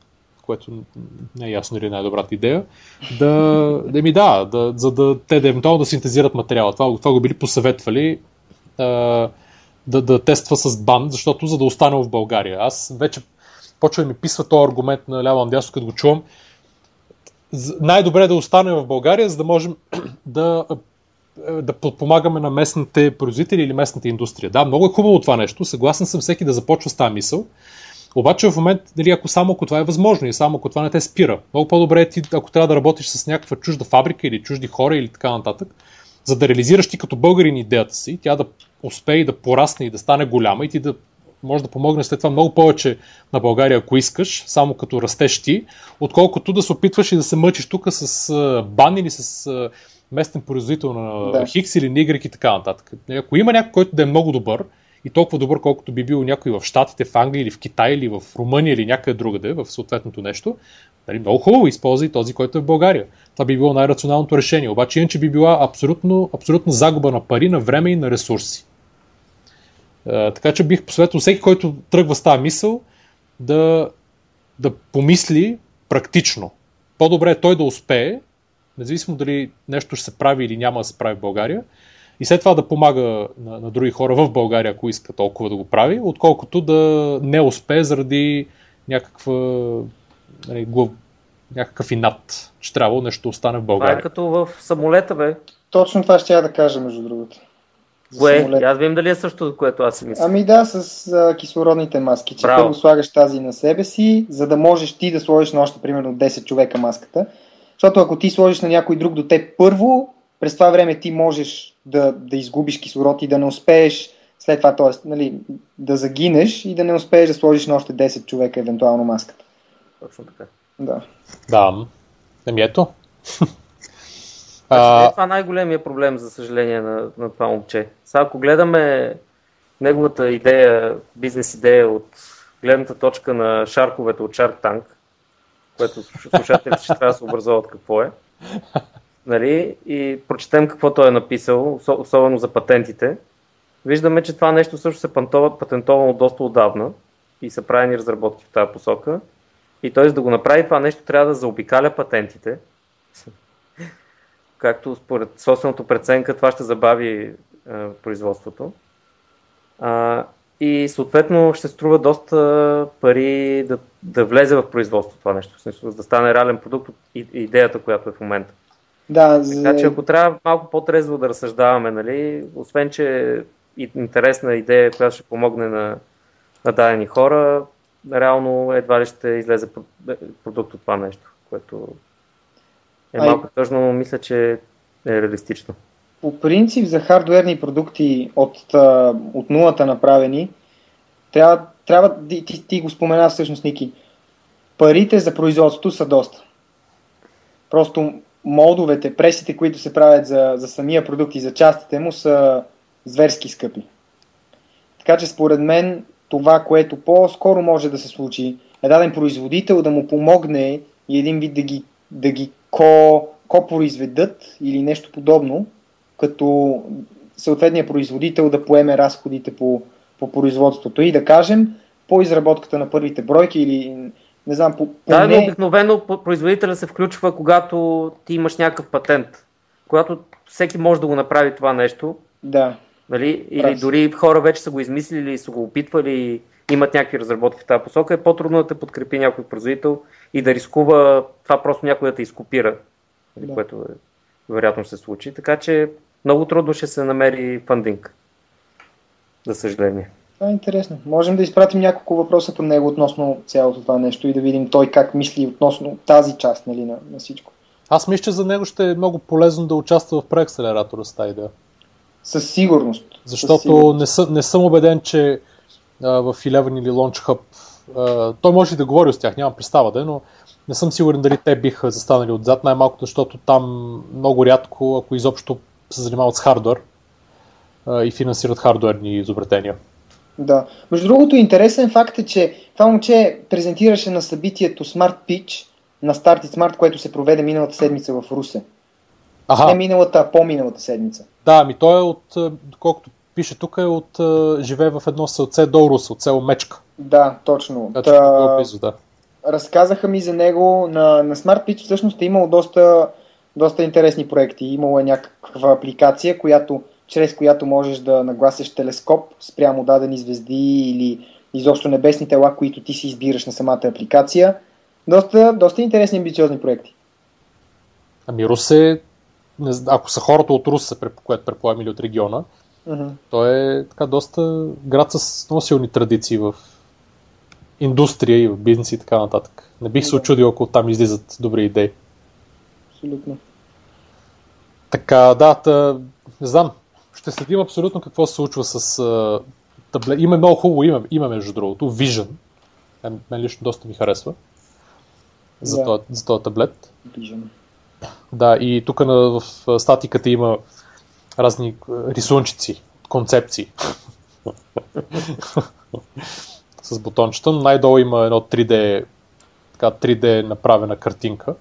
което не е ясно или най-добрата идея, да, да ми да, да, за да те да евентуално да синтезират материала. Това, това го били посъветвали а, да, да тества с бан, защото за да остане в България. Аз вече почва да ми писва този аргумент на ляво надясно, като го чувам. Най-добре е да остане в България, за да можем да да подпомагаме на местните производители или местната индустрия. Да, много е хубаво това нещо, съгласен съм всеки да започва с тази мисъл, обаче в момент, дали, ако само ако това е възможно и само ако това не те спира, много по-добре е ти, ако трябва да работиш с някаква чужда фабрика или чужди хора или така нататък, за да реализираш ти като българин идеята си, тя да успее да порасне и да стане голяма и ти да може да помогне след това много повече на България, ако искаш, само като растеш ти, отколкото да се опитваш и да се мъчиш тук с бан или с местен производител на да. Хикс или Y и така нататък. Ако има някой, който да е много добър, и толкова добър, колкото би бил някой в Штатите, в Англия или в Китай или в Румъния или някъде другаде, в съответното нещо, нали, много хубаво използва и този, който е в България. Това би било най-рационалното решение. Обаче иначе би била абсолютно, абсолютно загуба на пари, на време и на ресурси. А, така че бих посветил всеки, който тръгва с тази мисъл, да, да помисли практично. По-добре е той да успее, независимо дали нещо ще се прави или няма да се прави в България, и след това да помага на, на други хора в България, ако иска толкова да го прави, отколкото да не успее заради някаква, нали, глав, някакъв инат, че трябва нещо да остане в България. Това е като в самолета, бе. Точно това ще я да кажа, между другото. Кое? Аз вим дали е също, което аз си мисля. Ами да, с а, кислородните маски. Че Браво. първо слагаш тази на себе си, за да можеш ти да сложиш на още примерно 10 човека маската. Защото ако ти сложиш на някой друг до теб първо, през това време ти можеш да, да изгубиш кислород и да не успееш след това, т.е. Нали, да загинеш и да не успееш да сложиш на още 10 човека евентуално маската. Точно така. Да. Да. Еми ето. а... Е това най-големия проблем, за съжаление, на, на това момче. Сега, ако гледаме неговата идея, бизнес идея от гледната точка на шарковете от Shark Tank, което слушателите ще трябва да се образуват какво е, нали, и прочетем какво той е написал, особено за патентите, виждаме, че това нещо също се патентовано доста отдавна и са правени разработки в тази посока. И т.е. да го направи това нещо трябва да заобикаля патентите. Както според собственото преценка това ще забави е, производството. А, и съответно ще струва доста пари да, да влезе в производство това нещо, смисъл, да стане реален продукт от идеята, която е в момента. Да, за... Така че ако трябва малко по-трезво да разсъждаваме, нали, освен, че интересна идея, която ще помогне на, на дадени хора, реално едва ли ще излезе продукт от това нещо, което е Ай... малко тъжно, но мисля, че е реалистично. По принцип за хардуерни продукти от, от нулата направени, трябва, трябва ти, ти, го спомена всъщност, Ники, парите за производството са доста. Просто молдовете, пресите, които се правят за, за самия продукт и за частите му са зверски скъпи. Така че според мен това, което по-скоро може да се случи, е даден производител да му помогне и един вид да ги, да ги ко, ко-произведат или нещо подобно, като съответният производител да поеме разходите по, по производството и да кажем по изработката на първите бройки или не знам, по, по да, не... обикновено производителя се включва, когато ти имаш някакъв патент. Когато всеки може да го направи това нещо. Да. Нали? Или Прав. дори хора вече са го измислили и са го опитвали, имат някакви разработки в тази посока, е по-трудно да те подкрепи някой производител и да рискува това просто някой да те изкопира, нали? да. което е, вероятно се случи. Така че много трудно ще се намери фандинг. За съжаление. Това е интересно. Можем да изпратим няколко въпроса към него относно цялото това нещо и да видим той как мисли относно тази част нали, на, на всичко. Аз мисля, че за него ще е много полезно да участва в преакселератора с тази идея. Със сигурност. Защото Със сигурност. не, съ, не съм убеден, че а, в Eleven или Launch Hub а, той може и да говори с тях, нямам представа да, но не съм сигурен дали те биха застанали отзад, най-малко защото там много рядко, ако изобщо се занимават с хардвер и финансират хардуерни изобретения. Да. Между другото, интересен факт е, че това момче презентираше на събитието Smart Pitch на Start It Smart, което се проведе миналата седмица в Русе. Аха. Не миналата, а по-миналата седмица. Да, ми той е от, а, доколкото пише тук, е от, а, живее в едно селце до Руса, от село Мечка. Да, точно. Е много близо, да. разказаха ми за него на, на Smart Pitch. Всъщност е имало доста, доста интересни проекти. Имало е някаква апликация, която, чрез която можеш да нагласиш телескоп спрямо дадени звезди или изобщо небесни тела, които ти си избираш на самата апликация. Доста, доста интересни амбициозни проекти. Ами Русе, ако са хората от преп- което предполагам или от региона, Мгм. той е така доста град с много силни традиции в индустрия и в бизнес и така нататък. Не бих се очудил, ако там излизат добри идеи. Абсолютно. Така, да, та, не знам. Ще следим абсолютно какво се случва с а, таблет. Има много хубаво име, име между другото. Vision. Мен, лично доста ми харесва. За, Да. този, за този таблет. Виждам. Да, и тук в статиката има разни а, рисунчици, концепции. с бутончета, най-долу има едно 3D, така 3D направена картинка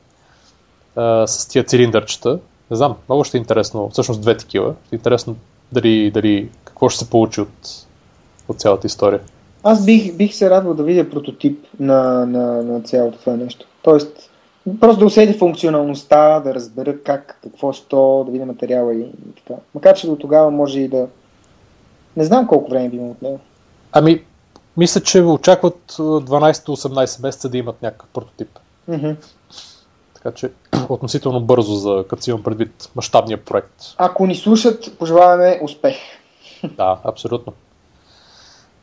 а, с тия цилиндърчета. Не знам, много ще е интересно, всъщност две такива. Интересно дали, дали какво ще се получи от, от цялата история. Аз бих, бих се радвал да видя прототип на, на, на цялото това нещо. Тоест, просто да усети функционалността, да разбера как, какво, що, да видя материала и, и така. Макар, че до тогава може и да... Не знам колко време би имал от него. Ами, мисля, че очакват а, 12-18 месеца да имат някакъв прототип. Така че относително бързо, за като си имам предвид мащабния проект. Ако ни слушат, пожелаваме успех. Да, абсолютно.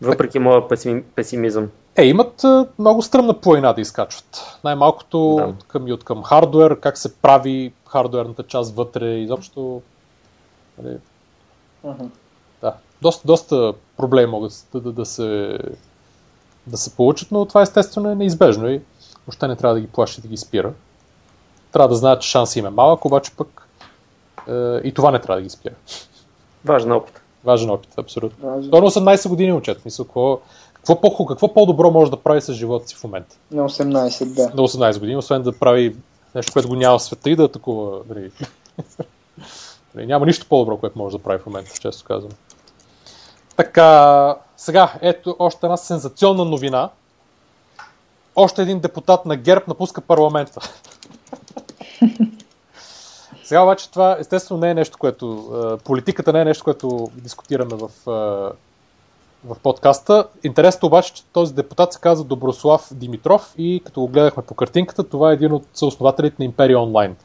Въпреки моя песими, песимизъм. Е, имат много стръмна планина да изкачват. Най-малкото Да. към и от към хардуер, как се прави хардуерната част вътре, изобщо. Нали, Мгм. да, доста, доста проблеми могат да, да, да, се, да се получат, но това естествено е неизбежно и въобще не трябва да ги плаши да ги спира. Трябва да знаят, че шанс им е малък, обаче пък е, и това не трябва да ги спира. Важен опит. Важен опит, абсолютно. На 18 години учат. Мисля, какво, какво, по, какво по-добро може да прави с живота си в момента? На 18, да. На 18 години, освен да прави нещо, което го няма в света и да атакува. Нали. Нали, няма нищо по-добро, което може да прави в момента, често казвам. Така, сега, ето още една сензационна новина. Още един депутат на ГЕРБ напуска парламента. Сега обаче това естествено не е нещо, което... е, Политиката не е нещо, което дискутираме в, е, в подкаста. Интересното обаче, че този депутат се казва Доброслав Димитров и като го гледахме по картинката, това е един от съоснователите на Империя Онлайн,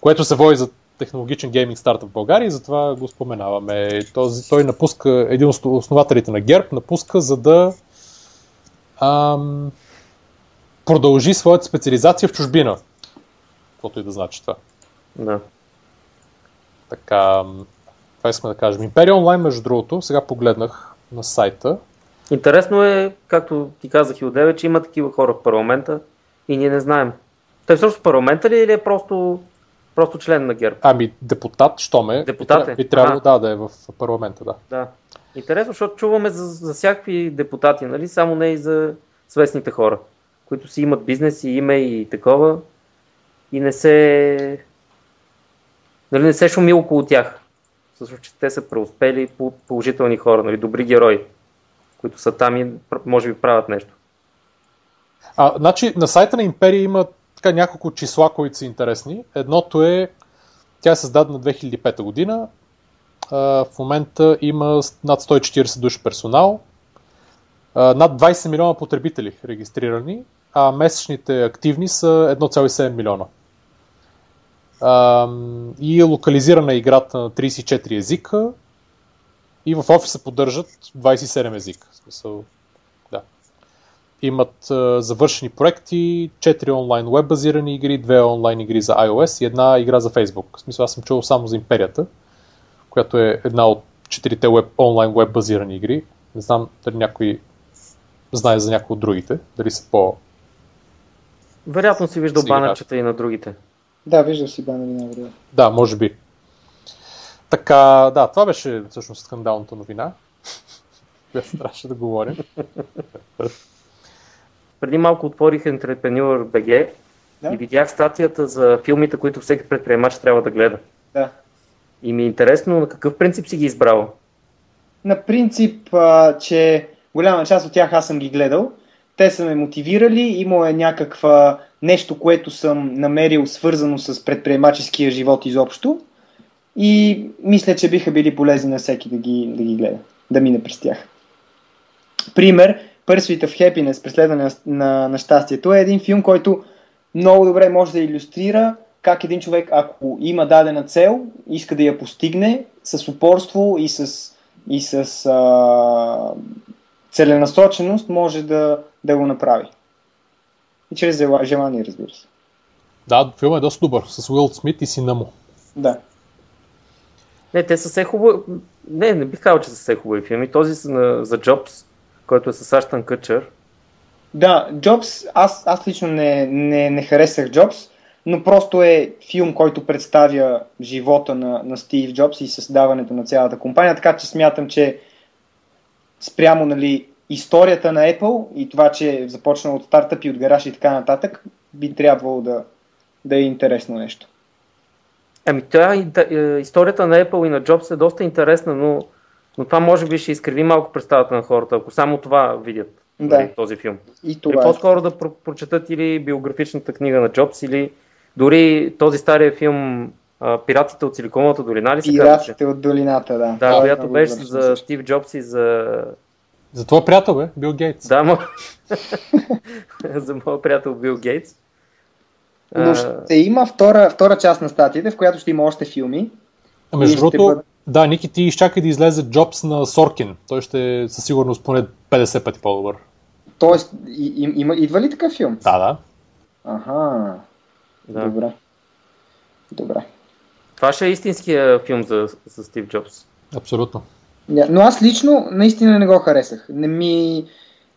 което се води за технологичен гейминг старт в България и затова го споменаваме. Този, той напуска, един от основателите на ГЕРБ напуска, за да ам, продължи своята специализация в чужбина. Каквото и да значи това. Да. Така, това искаме да кажем. Империя Онлайн, между другото, сега погледнах на сайта. Интересно е, както ти казах и отдеве, че има такива хора в парламента и ние не знаем. Той всъщност парламента ли е или е просто, просто член на ГЕРБ? Ами, депутат, що ме? Депутат е? Би трябвало да, да е в парламента, да. Да. Интересно, защото чуваме за, за всякакви депутати, нали? Само не и за свестните хора, които си имат бизнес и име и такова и не се нали, не се шуми около тях. Също, че те са преуспели по- положителни хора, нали, добри герои, които са там и може би правят нещо. А, значи, на сайта на Империя има така няколко числа, които са интересни. Едното е, тя е създадена 2005 година. А, в момента има над 140 души персонал, а, над 20 милиона потребители регистрирани, а месечните активни са 1,7 милиона. А, и е локализирана играта на 34 езика. И в офиса поддържат 27 езика. В смисъл, да. Имат а, завършени проекти, 4 онлайн веб базирани игри, 2 онлайн игри за iOS и една игра за Facebook. В смисъл, аз съм чувал само за Империята, която е една от четирите веб, онлайн веб базирани игри. Не знам дали някой знае за някои от другите, дали са по... Вероятно си виждал банерчета и на другите. Да, виждал си банери на време. Да, може би. Така, да, това беше всъщност скандалната новина. която трябваше да говорим. Преди малко отворих Entrepreneur BG Да. и видях статията за филмите, които всеки предприемач трябва да гледа. Да. И ми е интересно на какъв принцип си ги избрал. На принцип, а, че голяма част от тях аз съм ги гледал. Те са ме мотивирали, имало е някаква нещо, което съм намерил свързано с предприемаческия живот изобщо. И мисля, че биха били полезни на всеки да ги, да ги гледа, да мине през тях. Пример, Pursuit of Happiness, преследване на, на, на щастието, е един филм, който много добре може да иллюстрира как един човек, ако има дадена цел, иска да я постигне с упорство и с, и с а, целенасоченост, може да, да го направи. И чрез жела- желание, разбира се. Да, филмът е доста добър, с Уил Смит и сина му. Да. Не, те са все хубави. Не, не бих казал, че са все хубави филми. Този са на, за Джобс, който е с Аштан Къчър. Да, Джобс, аз, аз лично не, не, не харесах Джобс, но просто е филм, който представя живота на, на Стив Джобс и създаването на цялата компания, така че смятам, че спрямо нали, историята на Apple и това, че е започнал от стартъпи, от гараж и така нататък, би трябвало да, да е интересно нещо. Ами, тя, е, историята на Apple и на Джобс е доста интересна, но, но това може би ще изкриви малко представата на хората, ако само това видят Да. нали, този филм. И Или това е. по-скоро да про- прочетат или биографичната книга на Джобс, или дори този стария филм а, Пиратите от Силиконовата долина ли се казваше? Пиратите от долината, да. Да, е която беше за. Стив Джобс и за... За твой приятел, бе, Бил Гейтс. Да, ма... за моят приятел Бил Гейтс. Но ще има втора, втора част на статията, в която ще има още филми. А между другото, бъде- да, Ники, ти изчакай да излезе Джобс на Соркин. Той ще е със сигурност поне 50 пъти по-добър. Тоест, и, и, има, идва ли такъв филм? Да, да. Аха, да. добре. Добре. Това ще е истинския филм за, за Стив Джобс. Абсолютно. Но аз лично наистина не го харесах. Не ми...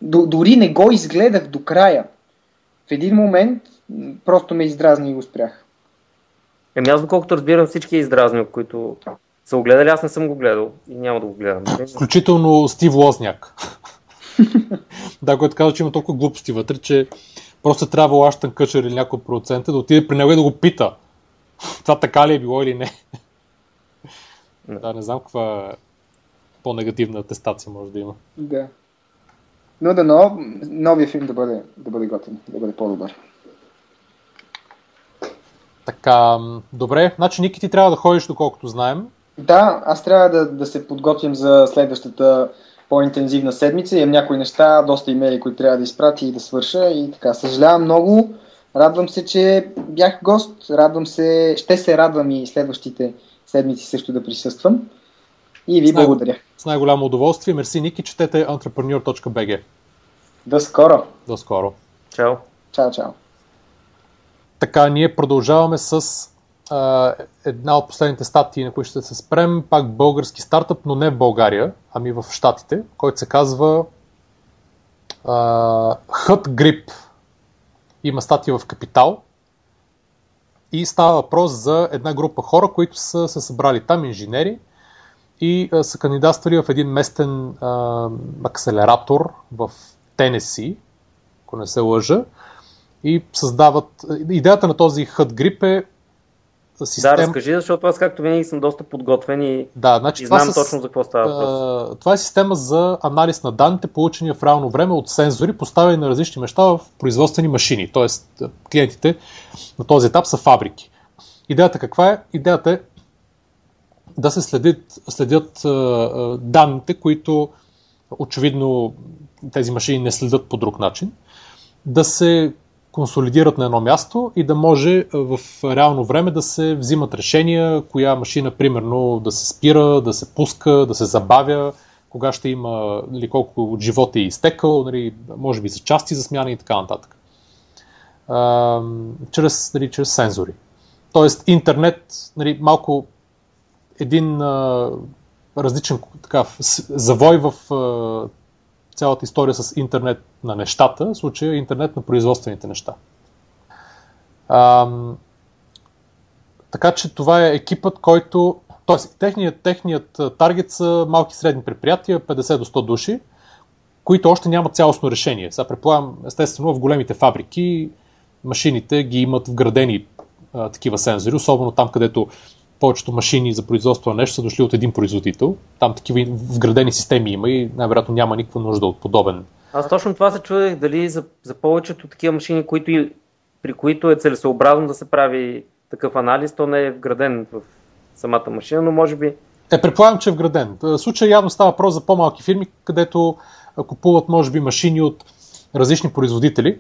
Дори не го изгледах до края. В един момент просто ме издразни и го спрях. Еми аз доколкото разбирам всички издразни, които са го гледали, аз не съм го гледал и няма да го гледам. Включително Стив Лозняк. да, който казва, че има толкова глупости вътре, че просто трябва Аштън Къчър или някой от продуцента да отиде при него и да го пита. Това така ли е било или не. Не. да, не знам каква по-негативна атестация може да има. Да. Но да, но новия филм да бъде, да бъде готин, да бъде по-добър. Така, добре. Значи, Ники, ти трябва да ходиш, доколкото знаем. Да, аз трябва да, да се подготвим за следващата по-интензивна седмица. Имам някои неща, доста имейли, които трябва да изпратя и да свърша. И така, съжалявам много. Радвам се, че бях гост. Радвам се, ще се радвам и следващите седмици също да присъствам. И ви Знам. благодаря. С най-голямо удоволствие. Мерси, Ники. Четете entrepreneur.bg. До скоро. До скоро. Чао. Чао, чао. Така, ние продължаваме с а, една от последните статии, на които ще се спрем. Пак български стартъп, но не в България, ами в Штатите, който се казва а, Hut Grip. Има статия в Капитал. И става въпрос за една група хора, които са се събрали там, инженери, и а, са кандидатствали в един местен а, акселератор в Тенеси, ако не се лъжа и създават... Идеята на този Hut Grip е Да, система... разкажи, защото аз както винаги съм доста подготвен и, да, значи и знам са, точно за какво става въпрос. това е система за анализ на данните, получени в реално време от сензори, поставени на различни места в производствени машини. Тоест, клиентите на този етап са фабрики. Идеята каква е? Идеята е да се следят, следят данните, които очевидно тези машини не следят по друг начин, да се консолидират на едно място и да може в реално време да се взимат решения, коя машина, примерно, да се спира, да се пуска, да се забавя, кога ще има, или нали, колко от живота е изтекал, нали, може би за части за смяна и така нататък. А, чрез, нали, чрез сензори. Тоест интернет, нали, малко един а, различен такав, завой в а, цялата история с интернет на нещата, в случая интернет на производствените неща. А, така че това е екипът, който т.е. техният, техният таргет са малки средни предприятия, 50 до 100 души, които още нямат цялостно решение. Сега предполагам, естествено, в големите фабрики машините ги имат вградени а, такива сензори, особено там, където повечето машини за производство на нещо са дошли от един производител. Там такива вградени системи има и най-вероятно няма никаква нужда от подобен. Аз точно това се чудех дали за, за повечето такива машини, които, при които е целесообразно да се прави такъв анализ, то не е вграден в самата машина, но може би... Е, предполагам, че е вграден. В случая явно става въпрос за по-малки фирми, където купуват, може би, машини от различни производители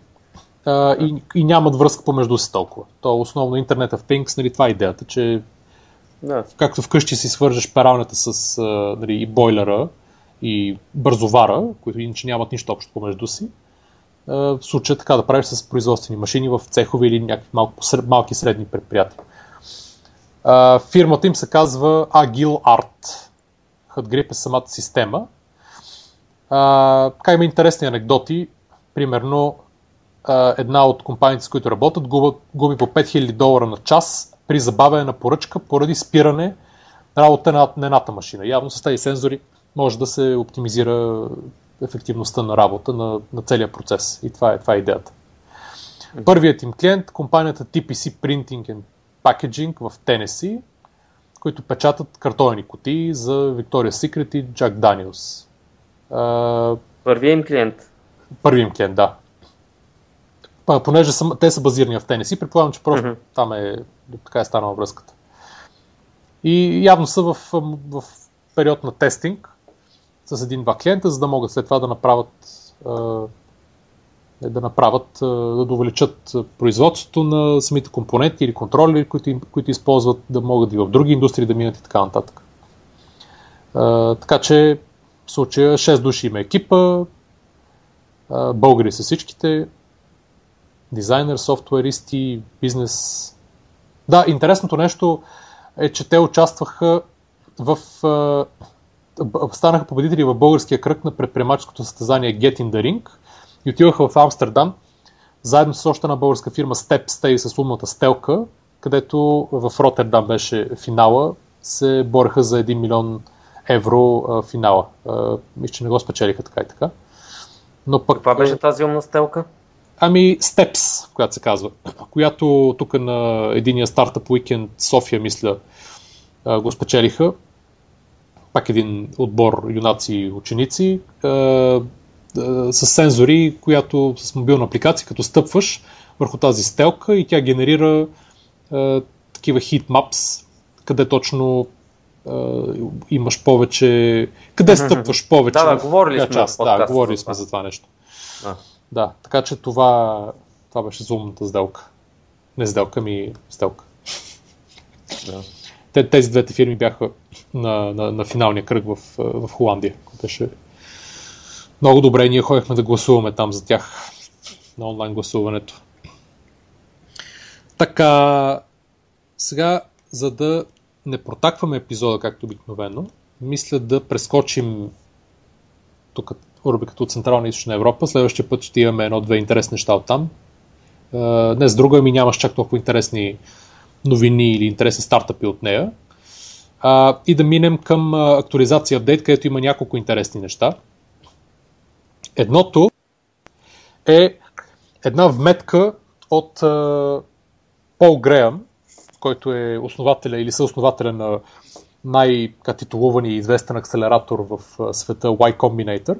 и, и нямат връзка помежду си толкова. То е основно Internet of Things, нали, това е идеята, че да. както вкъщи си свържеш пералнята с а, нали, и бойлера и бързовара, които иначе нямат нищо общо помежду си, а, в случая така да правиш с производствени машини в цехове или някакви малко, малки средни предприятия. А, фирмата им се казва Agile Art. HatGrip е самата система. А, така има интересни анекдоти. Примерно, една от компаниите, с които работят, губи, губи по 5000 долара на час при забавяне на поръчка поради спиране работа на, на едната машина. Явно с тези сензори може да се оптимизира ефективността на работа на, на целия процес. И това е, това е идеята. Първият им клиент, компанията TPC Printing and Packaging в Тенеси, които печатат картонени кутии за Victoria's Secret и Jack Daniels. Първият им клиент. Първият им клиент, да. Понеже са, те са базирани в Тенеси, предполагам, че просто uh-huh. там е, така е станала връзката. И явно са в, в период на тестинг с един-два клиента, за да могат след това да направят е да направят, да увеличат производството на самите компоненти или контроли, които, които използват, да могат и в други индустрии да минат и така нататък. Така че в случая 6 души има екипа, българи са всичките, дизайнер, софтуеристи, бизнес. Да, интересното нещо е, че те участваха в станаха победители в българския кръг на предприемаческото състезание Get in the Ring – и отиваха в Амстердам, заедно с още една българска фирма Step Stay с умната стелка, където в Роттердам беше финала, се бореха за 1 милион евро а, финала. Мисля, че не го спечелиха така и така. Но пък, Каква беше тази умна стелка? Ами Steps, която се казва, която тук на единия стартъп уикенд София, мисля, го спечелиха. Пак един отбор юнаци и ученици с сензори, която с мобилна апликация, като стъпваш върху тази стелка и тя генерира а, такива maps, къде точно а, имаш повече, къде стъпваш повече. Да, да, говорили сме. Част. Да, говорили сме за това нещо. А. Да, така че това, това беше за умната сделка. Не сделка, ми сделка. Да. Те, тези двете фирми бяха на, на, на финалния кръг в, в Холандия, беше много добре, ние ходихме да гласуваме там за тях на онлайн гласуването. Така, сега, за да не протакваме епизода, както обикновено, мисля да прескочим тук рубриката от Централна и Източна Европа. Следващия път ще имаме едно-две интересни неща от там. Днес друга ми нямаш чак толкова интересни новини или интересни стартъпи от нея. И да минем към актуализация апдейт, където има няколко интересни неща. Едното е една вметка от Пол Греъм, който е основателя или съоснователя на най-титулуван и известен акселератор в света Y Combinator,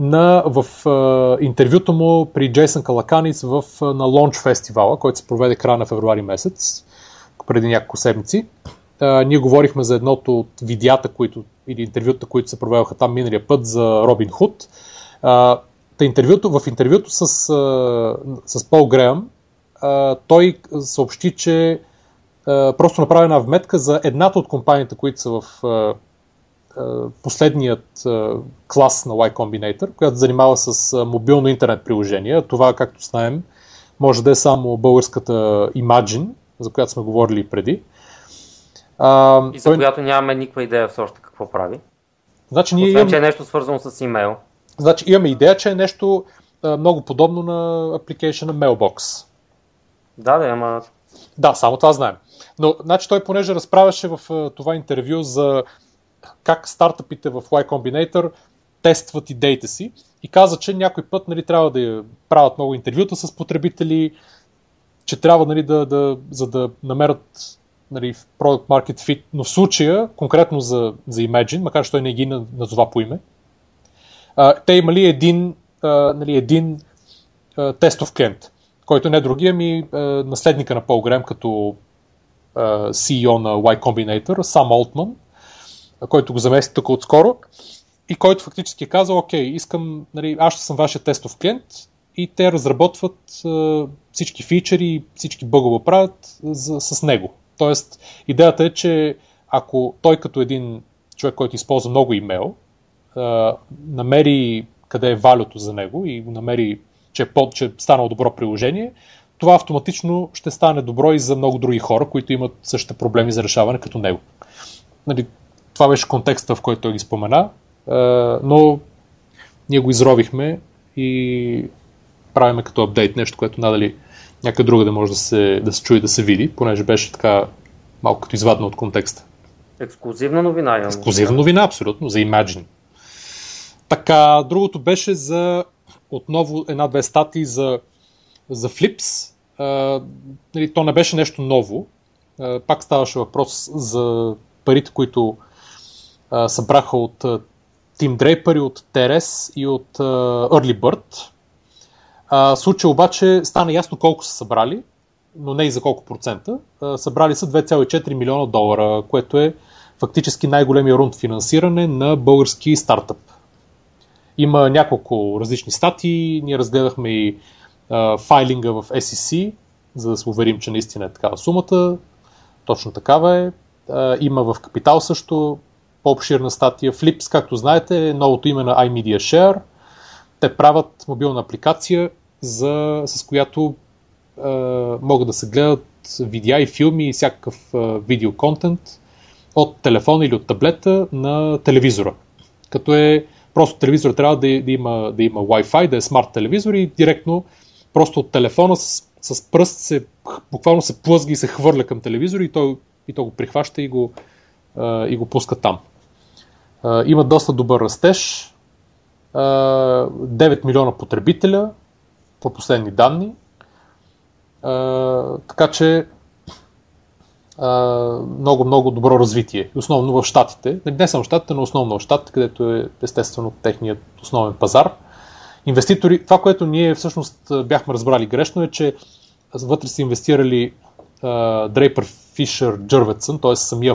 на, в а, интервюто му при Джейсън Калаканис в, на Launch фестивала, който се проведе края на февруари месец, преди няколко седмици. А, ние говорихме за едното от видеята, които, или интервюта, които се проведоха там миналия път за Робин Худ. Та интервюто, в интервюто с, с Пол Греъм той съобщи, че просто направи една вметка за едната от компаниите, които са в последният клас на Y Combinator, която занимава с мобилно интернет приложение. Това, както знаем, може да е само българската Imagine, за която сме говорили преди. А, и за той... която нямаме никаква идея все още какво прави. Значи, ние Освен, имам... че е нещо свързано с имейл. Значи имаме идея, че е нещо а, много подобно на application Mailbox. Да, да, ама... Да, само това знаем. Но, значи, той понеже разправяше в а, това интервю за как стартъпите в Y Combinator тестват идеите си и каза, че някой път нали, трябва да правят много интервюта с потребители, че трябва нали, да, да, за да намерят нали, Product Market Fit, но в случая, конкретно за, за Imagine, макар че той не ги назова по име, а, те имали един, а, нали, един а, тестов клиент, който не другия ми а, наследника на Пол Грем като а, CEO на Y Combinator, Сам Олтман, който го замести тук отскоро и който фактически е казал, окей, искам, нали, аз ще съм вашия тестов клиент и те разработват а, всички фичери, всички бъгове правят за, с него. Тоест, идеята е, че ако той като един човек, който използва много имейл, намери къде е валюто за него и го намери, че е, под, че е станало добро приложение, това автоматично ще стане добро и за много други хора, които имат същите проблеми за решаване като него. Нали, това беше контекста, в който той ги спомена, но ние го изровихме и правиме като апдейт нещо, което надали някъде друга да може да се, да се чуе да се види, понеже беше така малко като извадна от контекста. Ексклюзивна новина. Имам. Ексклюзивна новина, абсолютно, за Imagine. Така, другото беше за отново една-две статии за, за Flips. А, нали, то не беше нещо ново. А, пак ставаше въпрос за парите, които събраха от Тим Дрейпър от Терес и от Early Bird. А, случай обаче стана ясно колко са събрали, но не и за колко процента. Събрали са 2,4 милиона долара, което е фактически най-големия рунд финансиране на български стартъп. Има няколко различни статии, ние разгледахме и а, файлинга в SEC, за да се уверим, че наистина е такава сумата. Точно такава е. Има в Капитал също по-обширна статия. Flips, както знаете, е новото име на iMedia Share. Те правят мобилна апликация, за, с която а, могат да се гледат видеа и филми и всякакъв видеоконтент от телефона или от таблета на телевизора. Като е просто телевизор трябва да, да, има, да има Wi-Fi, да е смарт телевизор и директно просто от телефона с, с пръст се, буквално се плъзги и се хвърля към телевизора и той, и той го прихваща и го, и го пуска там. Има доста добър растеж. А, 9 милиона потребителя по последни данни. Така че много, много добро развитие. Основно в Штатите. Не само в Штатите, но основно в Штатите, където е естествено техният основен пазар. Инвеститори, това, което ние всъщност бяхме разбрали грешно е, че вътре са инвестирали Дрейпър Фишер Джърветсън, т.е. самия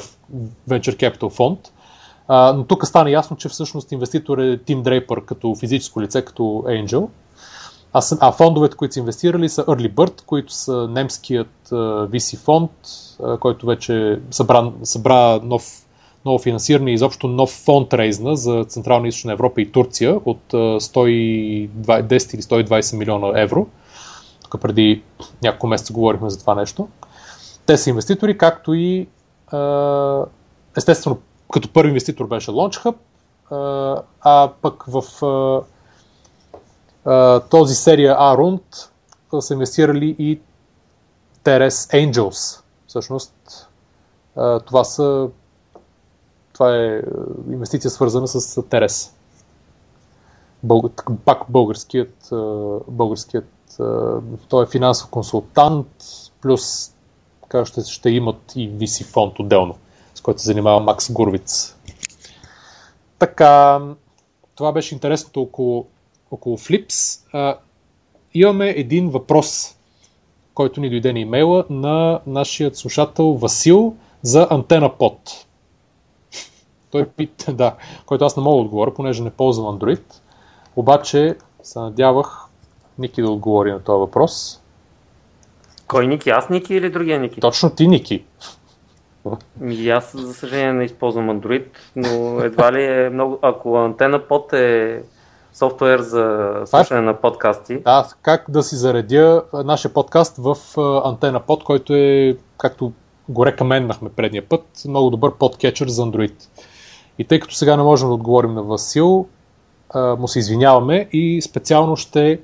Venture Capital фонд. Uh, но тук стана ясно, че всъщност инвеститор е Тим Дрейпър като физическо лице, като Angel. А, а фондовете, които са инвестирали са Early Bird, които са немският uh, VC фонд, uh, който вече събра, събра нов, ново финансиране и изобщо нов фонд рейзна за Централна и Източна Европа и Турция от uh, 110 или 120 милиона евро. Тук преди няколко месеца говорихме за това нещо. Те са инвеститори, както и uh, естествено като първи инвеститор беше LaunchHub, uh, а пък в uh, този серия A рунд са инвестирали и Teres Angels. Всъщност това са това е инвестиция свързана с Терес. Бълг... Пак българският, българският той е финансов консултант, плюс така ще, ще имат и VC фонд отделно, който се занимава Макс Гурвиц. Така, това беше интересното около около Flips, а, имаме един въпрос, който ни дойде на имейла на нашия слушател Васил за антена под. Той пита, да, който аз не мога да отговоря, понеже не ползвам Android. Обаче се надявах Ники да отговори на този въпрос. Кой Ники? Аз Ники или другия Ники? Точно ти, Ники. И аз, за съжаление, не използвам Android, но едва ли е много... Ако антена под е софтуер за слушане на подкасти. Да, как да си заредя нашия подкаст в под, който е, както го рекаменнахме предния път, много добър подкетчер за Android. И тъй като сега не можем да отговорим на Васил, му се извиняваме и специално ще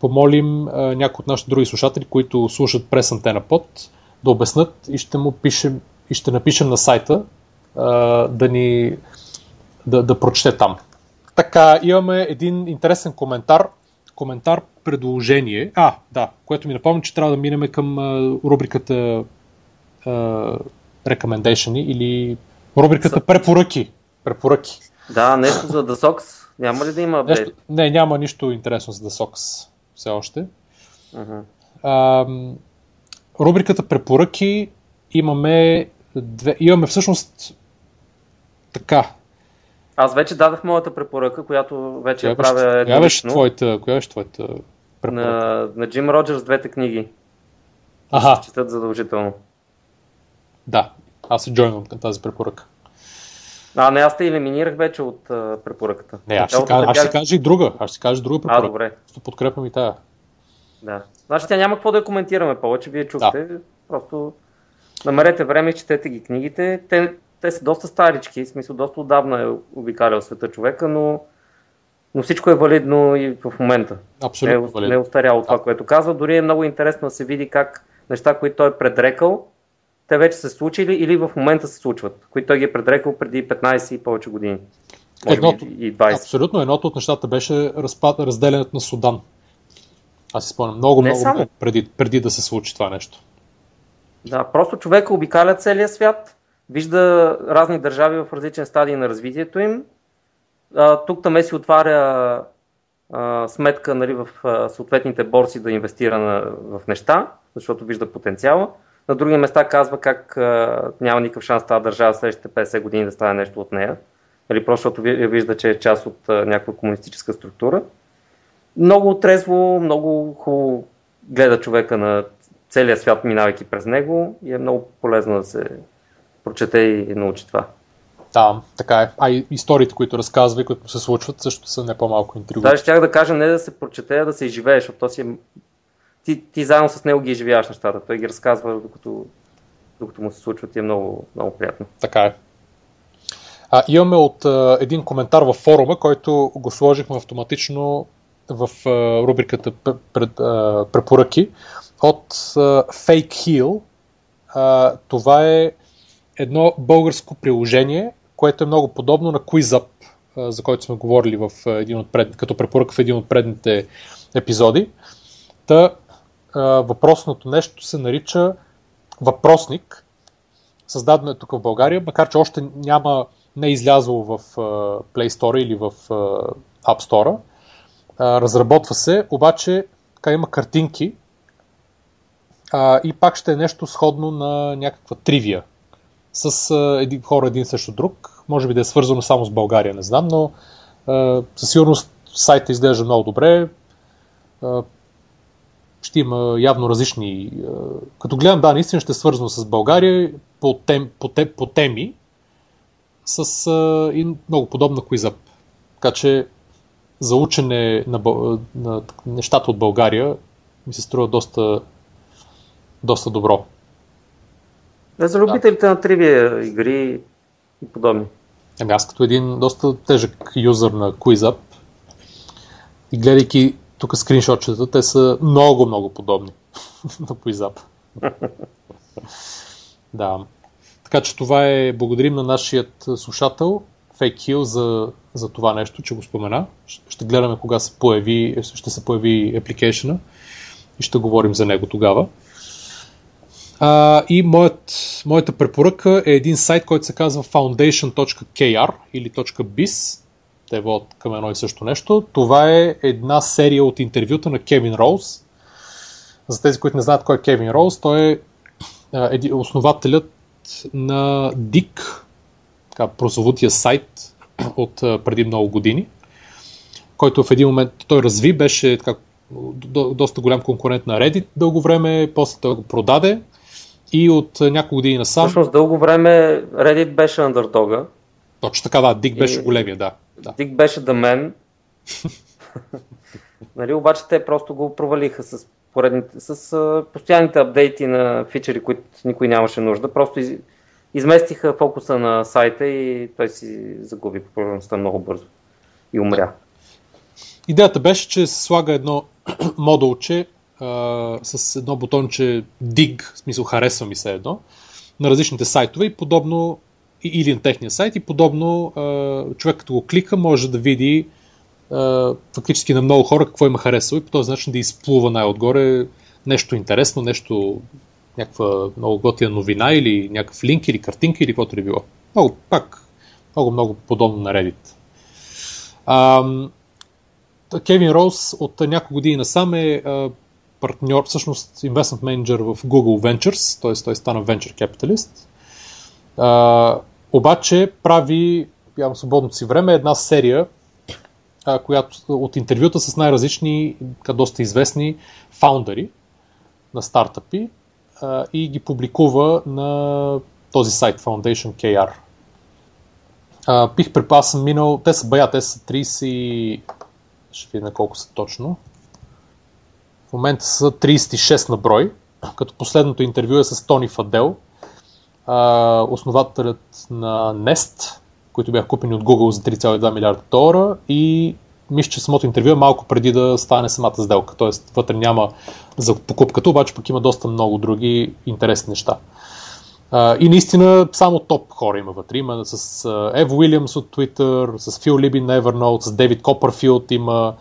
помолим някои от нашите други слушатели, които слушат през антена под, да обяснат и ще му пишем и ще напишем на сайта да ни да, да прочете там. Така, имаме един интересен коментар, коментар предложение. А, да, което ми напомня, че трябва да минем към рубриката recommendation или рубриката препоръки. Препоръки. Да, нещо за The Sox. Няма ли да има апдейт? Нещо, не, няма нищо интересно за The Sox все още. Uh-huh. А, рубриката препоръки имаме две, имаме всъщност така. Аз вече дадах моята препоръка, която вече коя я правя. Коя беше твоята, коя беше твоята препоръка? На, на Джим Роджерс двете книги. Ага. Се четат задължително. Да, аз се джойнвам към тази препоръка. А, не, аз те елиминирах вече от а, препоръката. Не, аз ще, кажа, аз ще кажа и друга. Аз ще кажа друга препоръка. А, добре. Ще подкрепям и тая. Да. Значи тя няма какво да коментираме повече, вие чухте. Да. Просто намерете време и четете ги книгите. Те, те са доста старички, в смисъл доста отдавна е обикалял света човека, но, но всичко е валидно и в момента. Абсолютно не, е, не е устаряло това, което казва. Дори е много интересно да се види как неща, които той е предрекал, те вече са случили или в момента се случват, които той ги е предрекал преди 15 и повече години. Едното, и 20. Абсолютно, едното от нещата беше разпад, разделянето на Судан. Аз си спомням много, Не много, много преди, преди да се случи това нещо. Да, просто човека обикаля целия свят, вижда разни държави в различен стадий на развитието им. Тук там си отваря сметка нали, в съответните борси да инвестира на, в неща, защото вижда потенциала. На други места казва как а, няма никакъв шанс тази държава следващите 50 години да стане нещо от нея. Или просто защото вижда, че е част от а, някаква комунистическа структура. Много трезво, много хубаво гледа човека на целия свят, минавайки през него и е много полезно да се прочете и научи това. Да, така е. А и историите, които разказва и които се случват, също са не по-малко интригуващи. Даже щях да кажа не да се прочете, а да се изживееш, защото то си е... ти, ти заедно с него ги изживяваш нещата. Той ги разказва, докато, докато му се случват и е много, много приятно. Така е. А, имаме от а, един коментар във форума, който го сложихме автоматично в а, рубриката пред, а, препоръки от Fake Heal. Това е едно българско приложение, което е много подобно на QuizUp, за който сме говорили в един от пред... като препоръка в един от предните епизоди. Та, въпросното нещо се нарича въпросник. Създадено е тук в България, макар че още няма, не е излязло в Play Store или в App Store. Разработва се, обаче така има картинки, а, и пак ще е нещо сходно на някаква тривия с а, един, хора един срещу друг. Може би да е свързано само с България, не знам, но а, със сигурност сайта изглежда много добре. А, ще има явно различни. А, като гледам, да, наистина ще е свързано с България по, тем, по, те, по теми с а, и много подобна куизъп. Така че за учене на, на, на нещата от България ми се струва доста доста добро. Да, за любителите да. на тривия игри и подобни. Ами аз като един доста тежък юзър на QuizUp и гледайки тук скриншотчета, те са много, много подобни на QuizUp. да. Така че това е, благодарим на нашият слушател Fake Hill за, за това нещо, че го спомена. Ще гледаме кога се появи, ще се появи апликейшена и ще говорим за него тогава. А, и моят, моята препоръка е един сайт, който се казва foundation.kr или .biz. Те водят към едно и също нещо. Това е една серия от интервюта на Кевин Роуз. За тези, които не знаят кой е Кевин Роуз, той е основателят на DIC, така, прословутия сайт от преди много години. който в един момент той разви, беше така, до, доста голям конкурент на Reddit дълго време, после той го продаде и от няколко години насам... Всъщност дълго време Reddit беше андърдога. Точно така, да, Дик беше и... големия, да. да. Дик беше да мен. нали, обаче те просто го провалиха с, поредните, с а, постоянните апдейти на фичери, които никой нямаше нужда. Просто из, изместиха фокуса на сайта и той си загуби популярността много бързо и умря. Идеята беше, че се слага едно модулче а, с едно бутонче dig, в смисъл харесва ми се едно, на различните сайтове и подобно, или на техния сайт и подобно а, човек като го клика може да види а, фактически на много хора какво има харесало и по този начин да изплува най-отгоре нещо интересно, нещо, някаква много готина новина или някакъв линк или картинка или каквото ли било. Много, пак, много, много подобно на Reddit. Кевин Роуз от няколко години насам е партньор, всъщност investment менеджер в Google Ventures, т.е. той стана venture capitalist. А, обаче прави, явно свободното си време, една серия, а, която от интервюта с най-различни, доста известни фаундъри на стартъпи а, и ги публикува на този сайт Foundation KR. А, бих припасан минал, те са бая, те са 30, ще видим колко са точно, в момента са 36 на брой, като последното интервю е с Тони Фадел, основателят на Nest, които бяха купени от Google за 3,2 милиарда долара и мисля, че самото интервю е малко преди да стане самата сделка, т.е. вътре няма за покупката, обаче пък има доста много други интересни неща. и наистина само топ хора има вътре. Има с Ев Уилямс от Twitter, с Фил Либин на Evernote, с Дейвид Копърфилд, има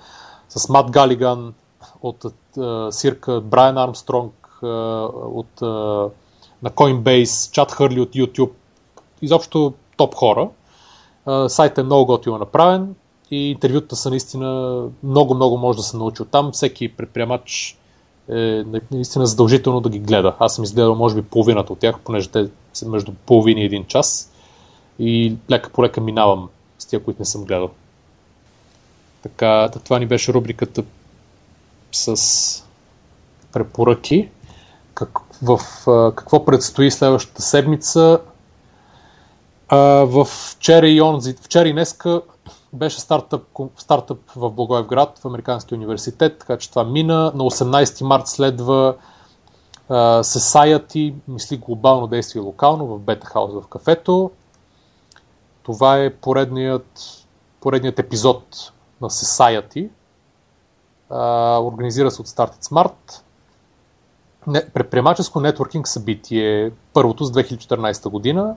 с Мат Галиган, от Сирка, Брайан Армстронг от, на Coinbase, Чат Хърли от YouTube, изобщо топ хора. Сайтът е много готино направен и интервюта са наистина много, много може да се научи от там. Всеки предприемач е наистина задължително да ги гледа. Аз съм изгледал може би половината от тях, понеже те са между половина и един час и лека по лека минавам с тия, които не съм гледал. Така, това ни беше рубриката с препоръки. Как, в а, какво предстои следващата седмица. А, в вчера и, онзи, вчера и днеска беше стартъп, стартъп в Благоевград, в Американския университет, така че това мина. На 18 март следва uh, Society, мисли глобално действие локално в Бета Хаус в кафето. Това е поредният, поредният епизод на Society, организира се от Started Smart. Не, предприемаческо нетворкинг събитие, първото с 2014 година.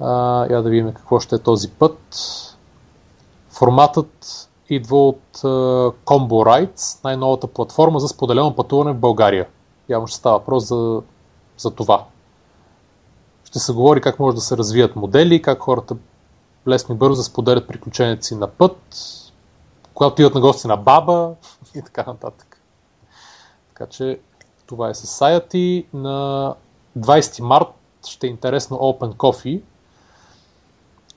А, я да видим какво ще е този път. Форматът идва от uh, Combo Rides, най-новата платформа за споделено пътуване в България. Явно ще става въпрос за, за това. Ще се говори как може да се развият модели, как хората лесно и бързо да споделят приключенията си на път, когато отиват на гости на баба и така нататък. Така че това е Society. На 20 март ще е интересно Open Coffee,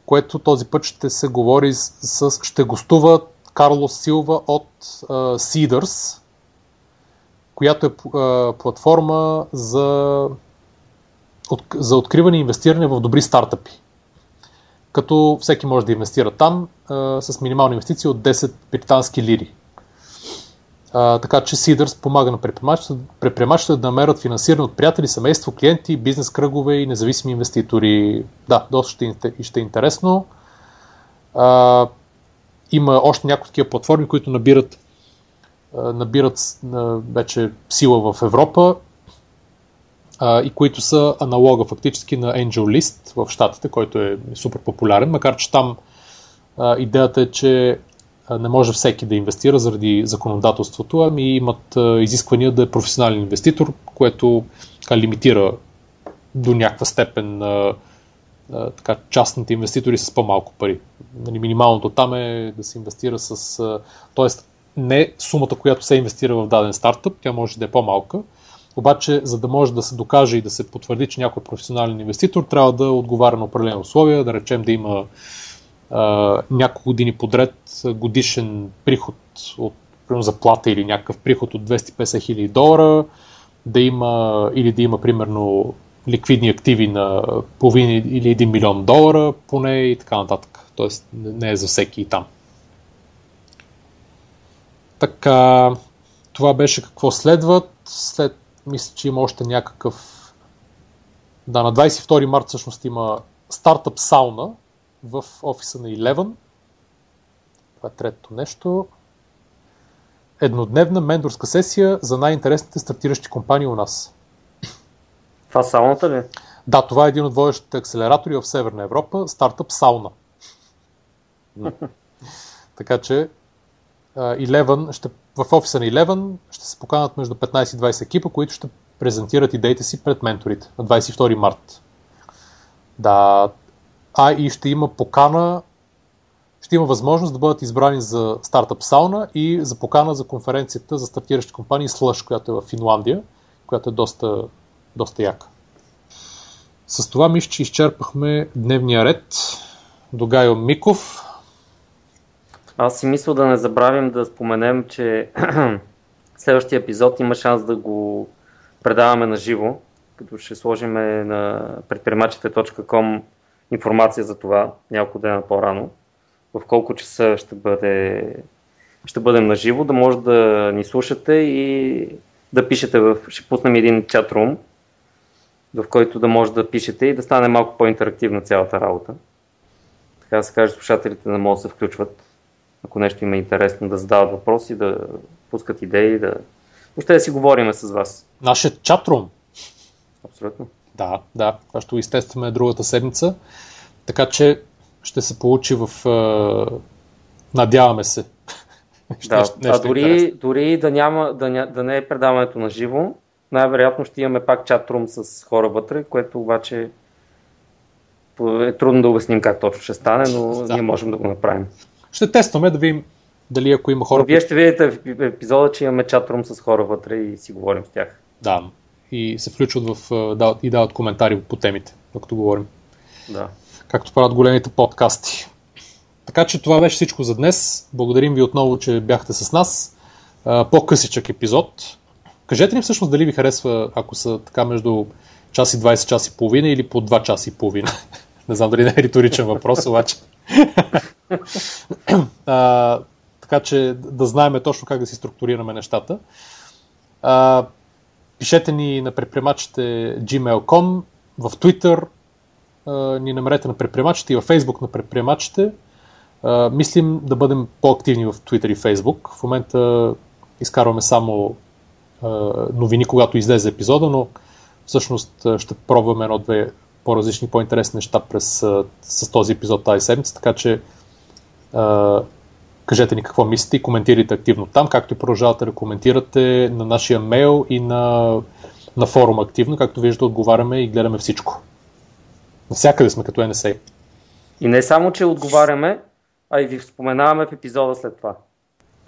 което този път ще се говори с, с ще гостува Карлос Силва от uh, Seeders, която е uh, платформа за, от, за откриване и инвестиране в добри стартъпи като всеки може да инвестира там а, с минимални инвестиции от 10 британски лири. А, така че Seeders помага на предприемачите да намерят финансиране от приятели, семейство, клиенти, бизнес кръгове и независими инвеститори. Да, доста ще, ще е интересно. А, има още някои такива платформи, които набират, набират вече сила в Европа и които са аналога фактически на Angel List в Штатите, който е супер популярен, макар че там а, идеята е, че не може всеки да инвестира заради законодателството, ами имат а, изисквания да е професионален инвеститор, което така, лимитира до някаква степен а, а, така, частните инвеститори с по-малко пари. Нали, минималното там е да се инвестира с... Тоест, не сумата, която се инвестира в даден стартъп, тя може да е по-малка, обаче, за да може да се докаже и да се потвърди, че някой професионален инвеститор трябва да отговаря на определени условия, да речем да има а, няколко години подред годишен приход от примерно, заплата или някакъв приход от 250 хиляди долара, да има, или да има примерно ликвидни активи на половин или 1 милион долара поне и така нататък. Тоест не е за всеки и там. Така, това беше какво следват. След, мисля, че има още някакъв... Да, на 22 март всъщност има стартъп сауна в офиса на Eleven. Това е третото нещо. Еднодневна мендорска сесия за най-интересните стартиращи компании у нас. Това сауната ли? Да, това е един от водещите акселератори в Северна Европа, стартъп Сауна. така че Eleven, ще, в офиса на Eleven ще се поканат между 15 и 20 екипа, които ще презентират идеите си пред менторите на 22 март. Да, а и ще има покана, ще има възможност да бъдат избрани за стартъп сауна и за покана за конференцията за стартиращи компании Slush, която е в Финландия, която е доста, доста яка. С това мисля, че изчерпахме дневния ред. До Гайо Миков. Аз си мисля да не забравим да споменем, че следващия епизод има шанс да го предаваме на живо, като ще сложим на предприемачите.com информация за това няколко дена по-рано, в колко часа ще, бъде, ще бъдем на живо, да може да ни слушате и да пишете в... Ще пуснем един чат-рум, в който да може да пишете и да стане малко по-интерактивна цялата работа. Така да се каже, слушателите да могат да се включват, ако нещо има интересно, да задават въпроси, да пускат идеи, да... Въобще да си говорим с вас. Нашия чатрум. Абсолютно. Да, да. Това ще го изтестваме другата седмица. Така че ще се получи в... Надяваме се. Да, нещо, нещо а дори, дори да, няма, да, ня, да не е предаването на живо, най-вероятно ще имаме пак чат-рум с хора вътре, което обаче е трудно да обясним как точно ще стане, но да. ние можем да го направим. Ще тестваме да видим дали ако има хора... Но вие ще видите в епизода, че имаме чат-рум с хора вътре и си говорим с тях. Да, и се включват в, и дават коментари по темите, докато говорим. Да. Както правят големите подкасти. Така че това беше всичко за днес. Благодарим ви отново, че бяхте с нас. По-късичък епизод. Кажете ни всъщност дали ви харесва, ако са така между час и 20 час и половина или по 2 часа и половина. Не знам дали не е риторичен въпрос, обаче. а, така че да знаем точно как да си структурираме нещата. А, пишете ни на предприемачите gmail.com, в Twitter а, ни намерете на предприемачите и във Facebook на предприемачите. А, мислим да бъдем по-активни в Twitter и Facebook. В момента изкарваме само новини, когато излезе епизода, но всъщност ще пробваме едно-две по-различни, по-интересни неща през, с този епизод тази седмица, така че а, кажете ни какво мислите и коментирайте активно там, както и продължавате да коментирате на нашия мейл и на, на форум активно, както виждате отговаряме и гледаме всичко. Навсякъде сме като NSA. И не само, че отговаряме, а и ви споменаваме в епизода след това.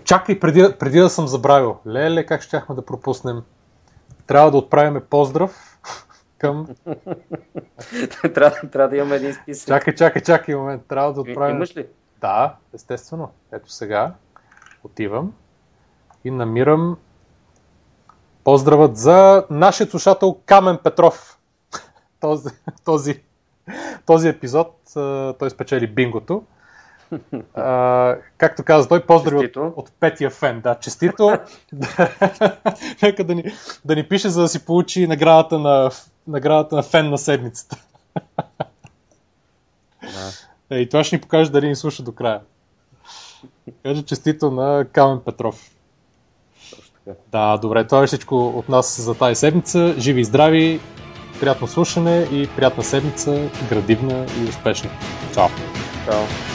Чакай, преди, преди да съм забравил. Леле, как щяхме да пропуснем? Трябва да отправяме поздрав към... трябва, трябва да имаме един списък. Чакай, чакай, чакай момент. Трябва да отправим... Имаш ли? Да, естествено. Ето сега отивам и намирам поздравът за нашия слушател Камен Петров. този, този, този епизод той спечели бингото. А, както каза той, поздрави от, от петия фен. Да, честито. Нека да ни, да ни пише, за да си получи наградата на, наградата на фен на седмицата. Да. И това ще ни покаже дали ни слуша до края. Каже честито на Камен Петров. Да, добре, това е всичко от нас за тази седмица. Живи и здрави, приятно слушане и приятна седмица, градивна и успешна. Чао! Чао!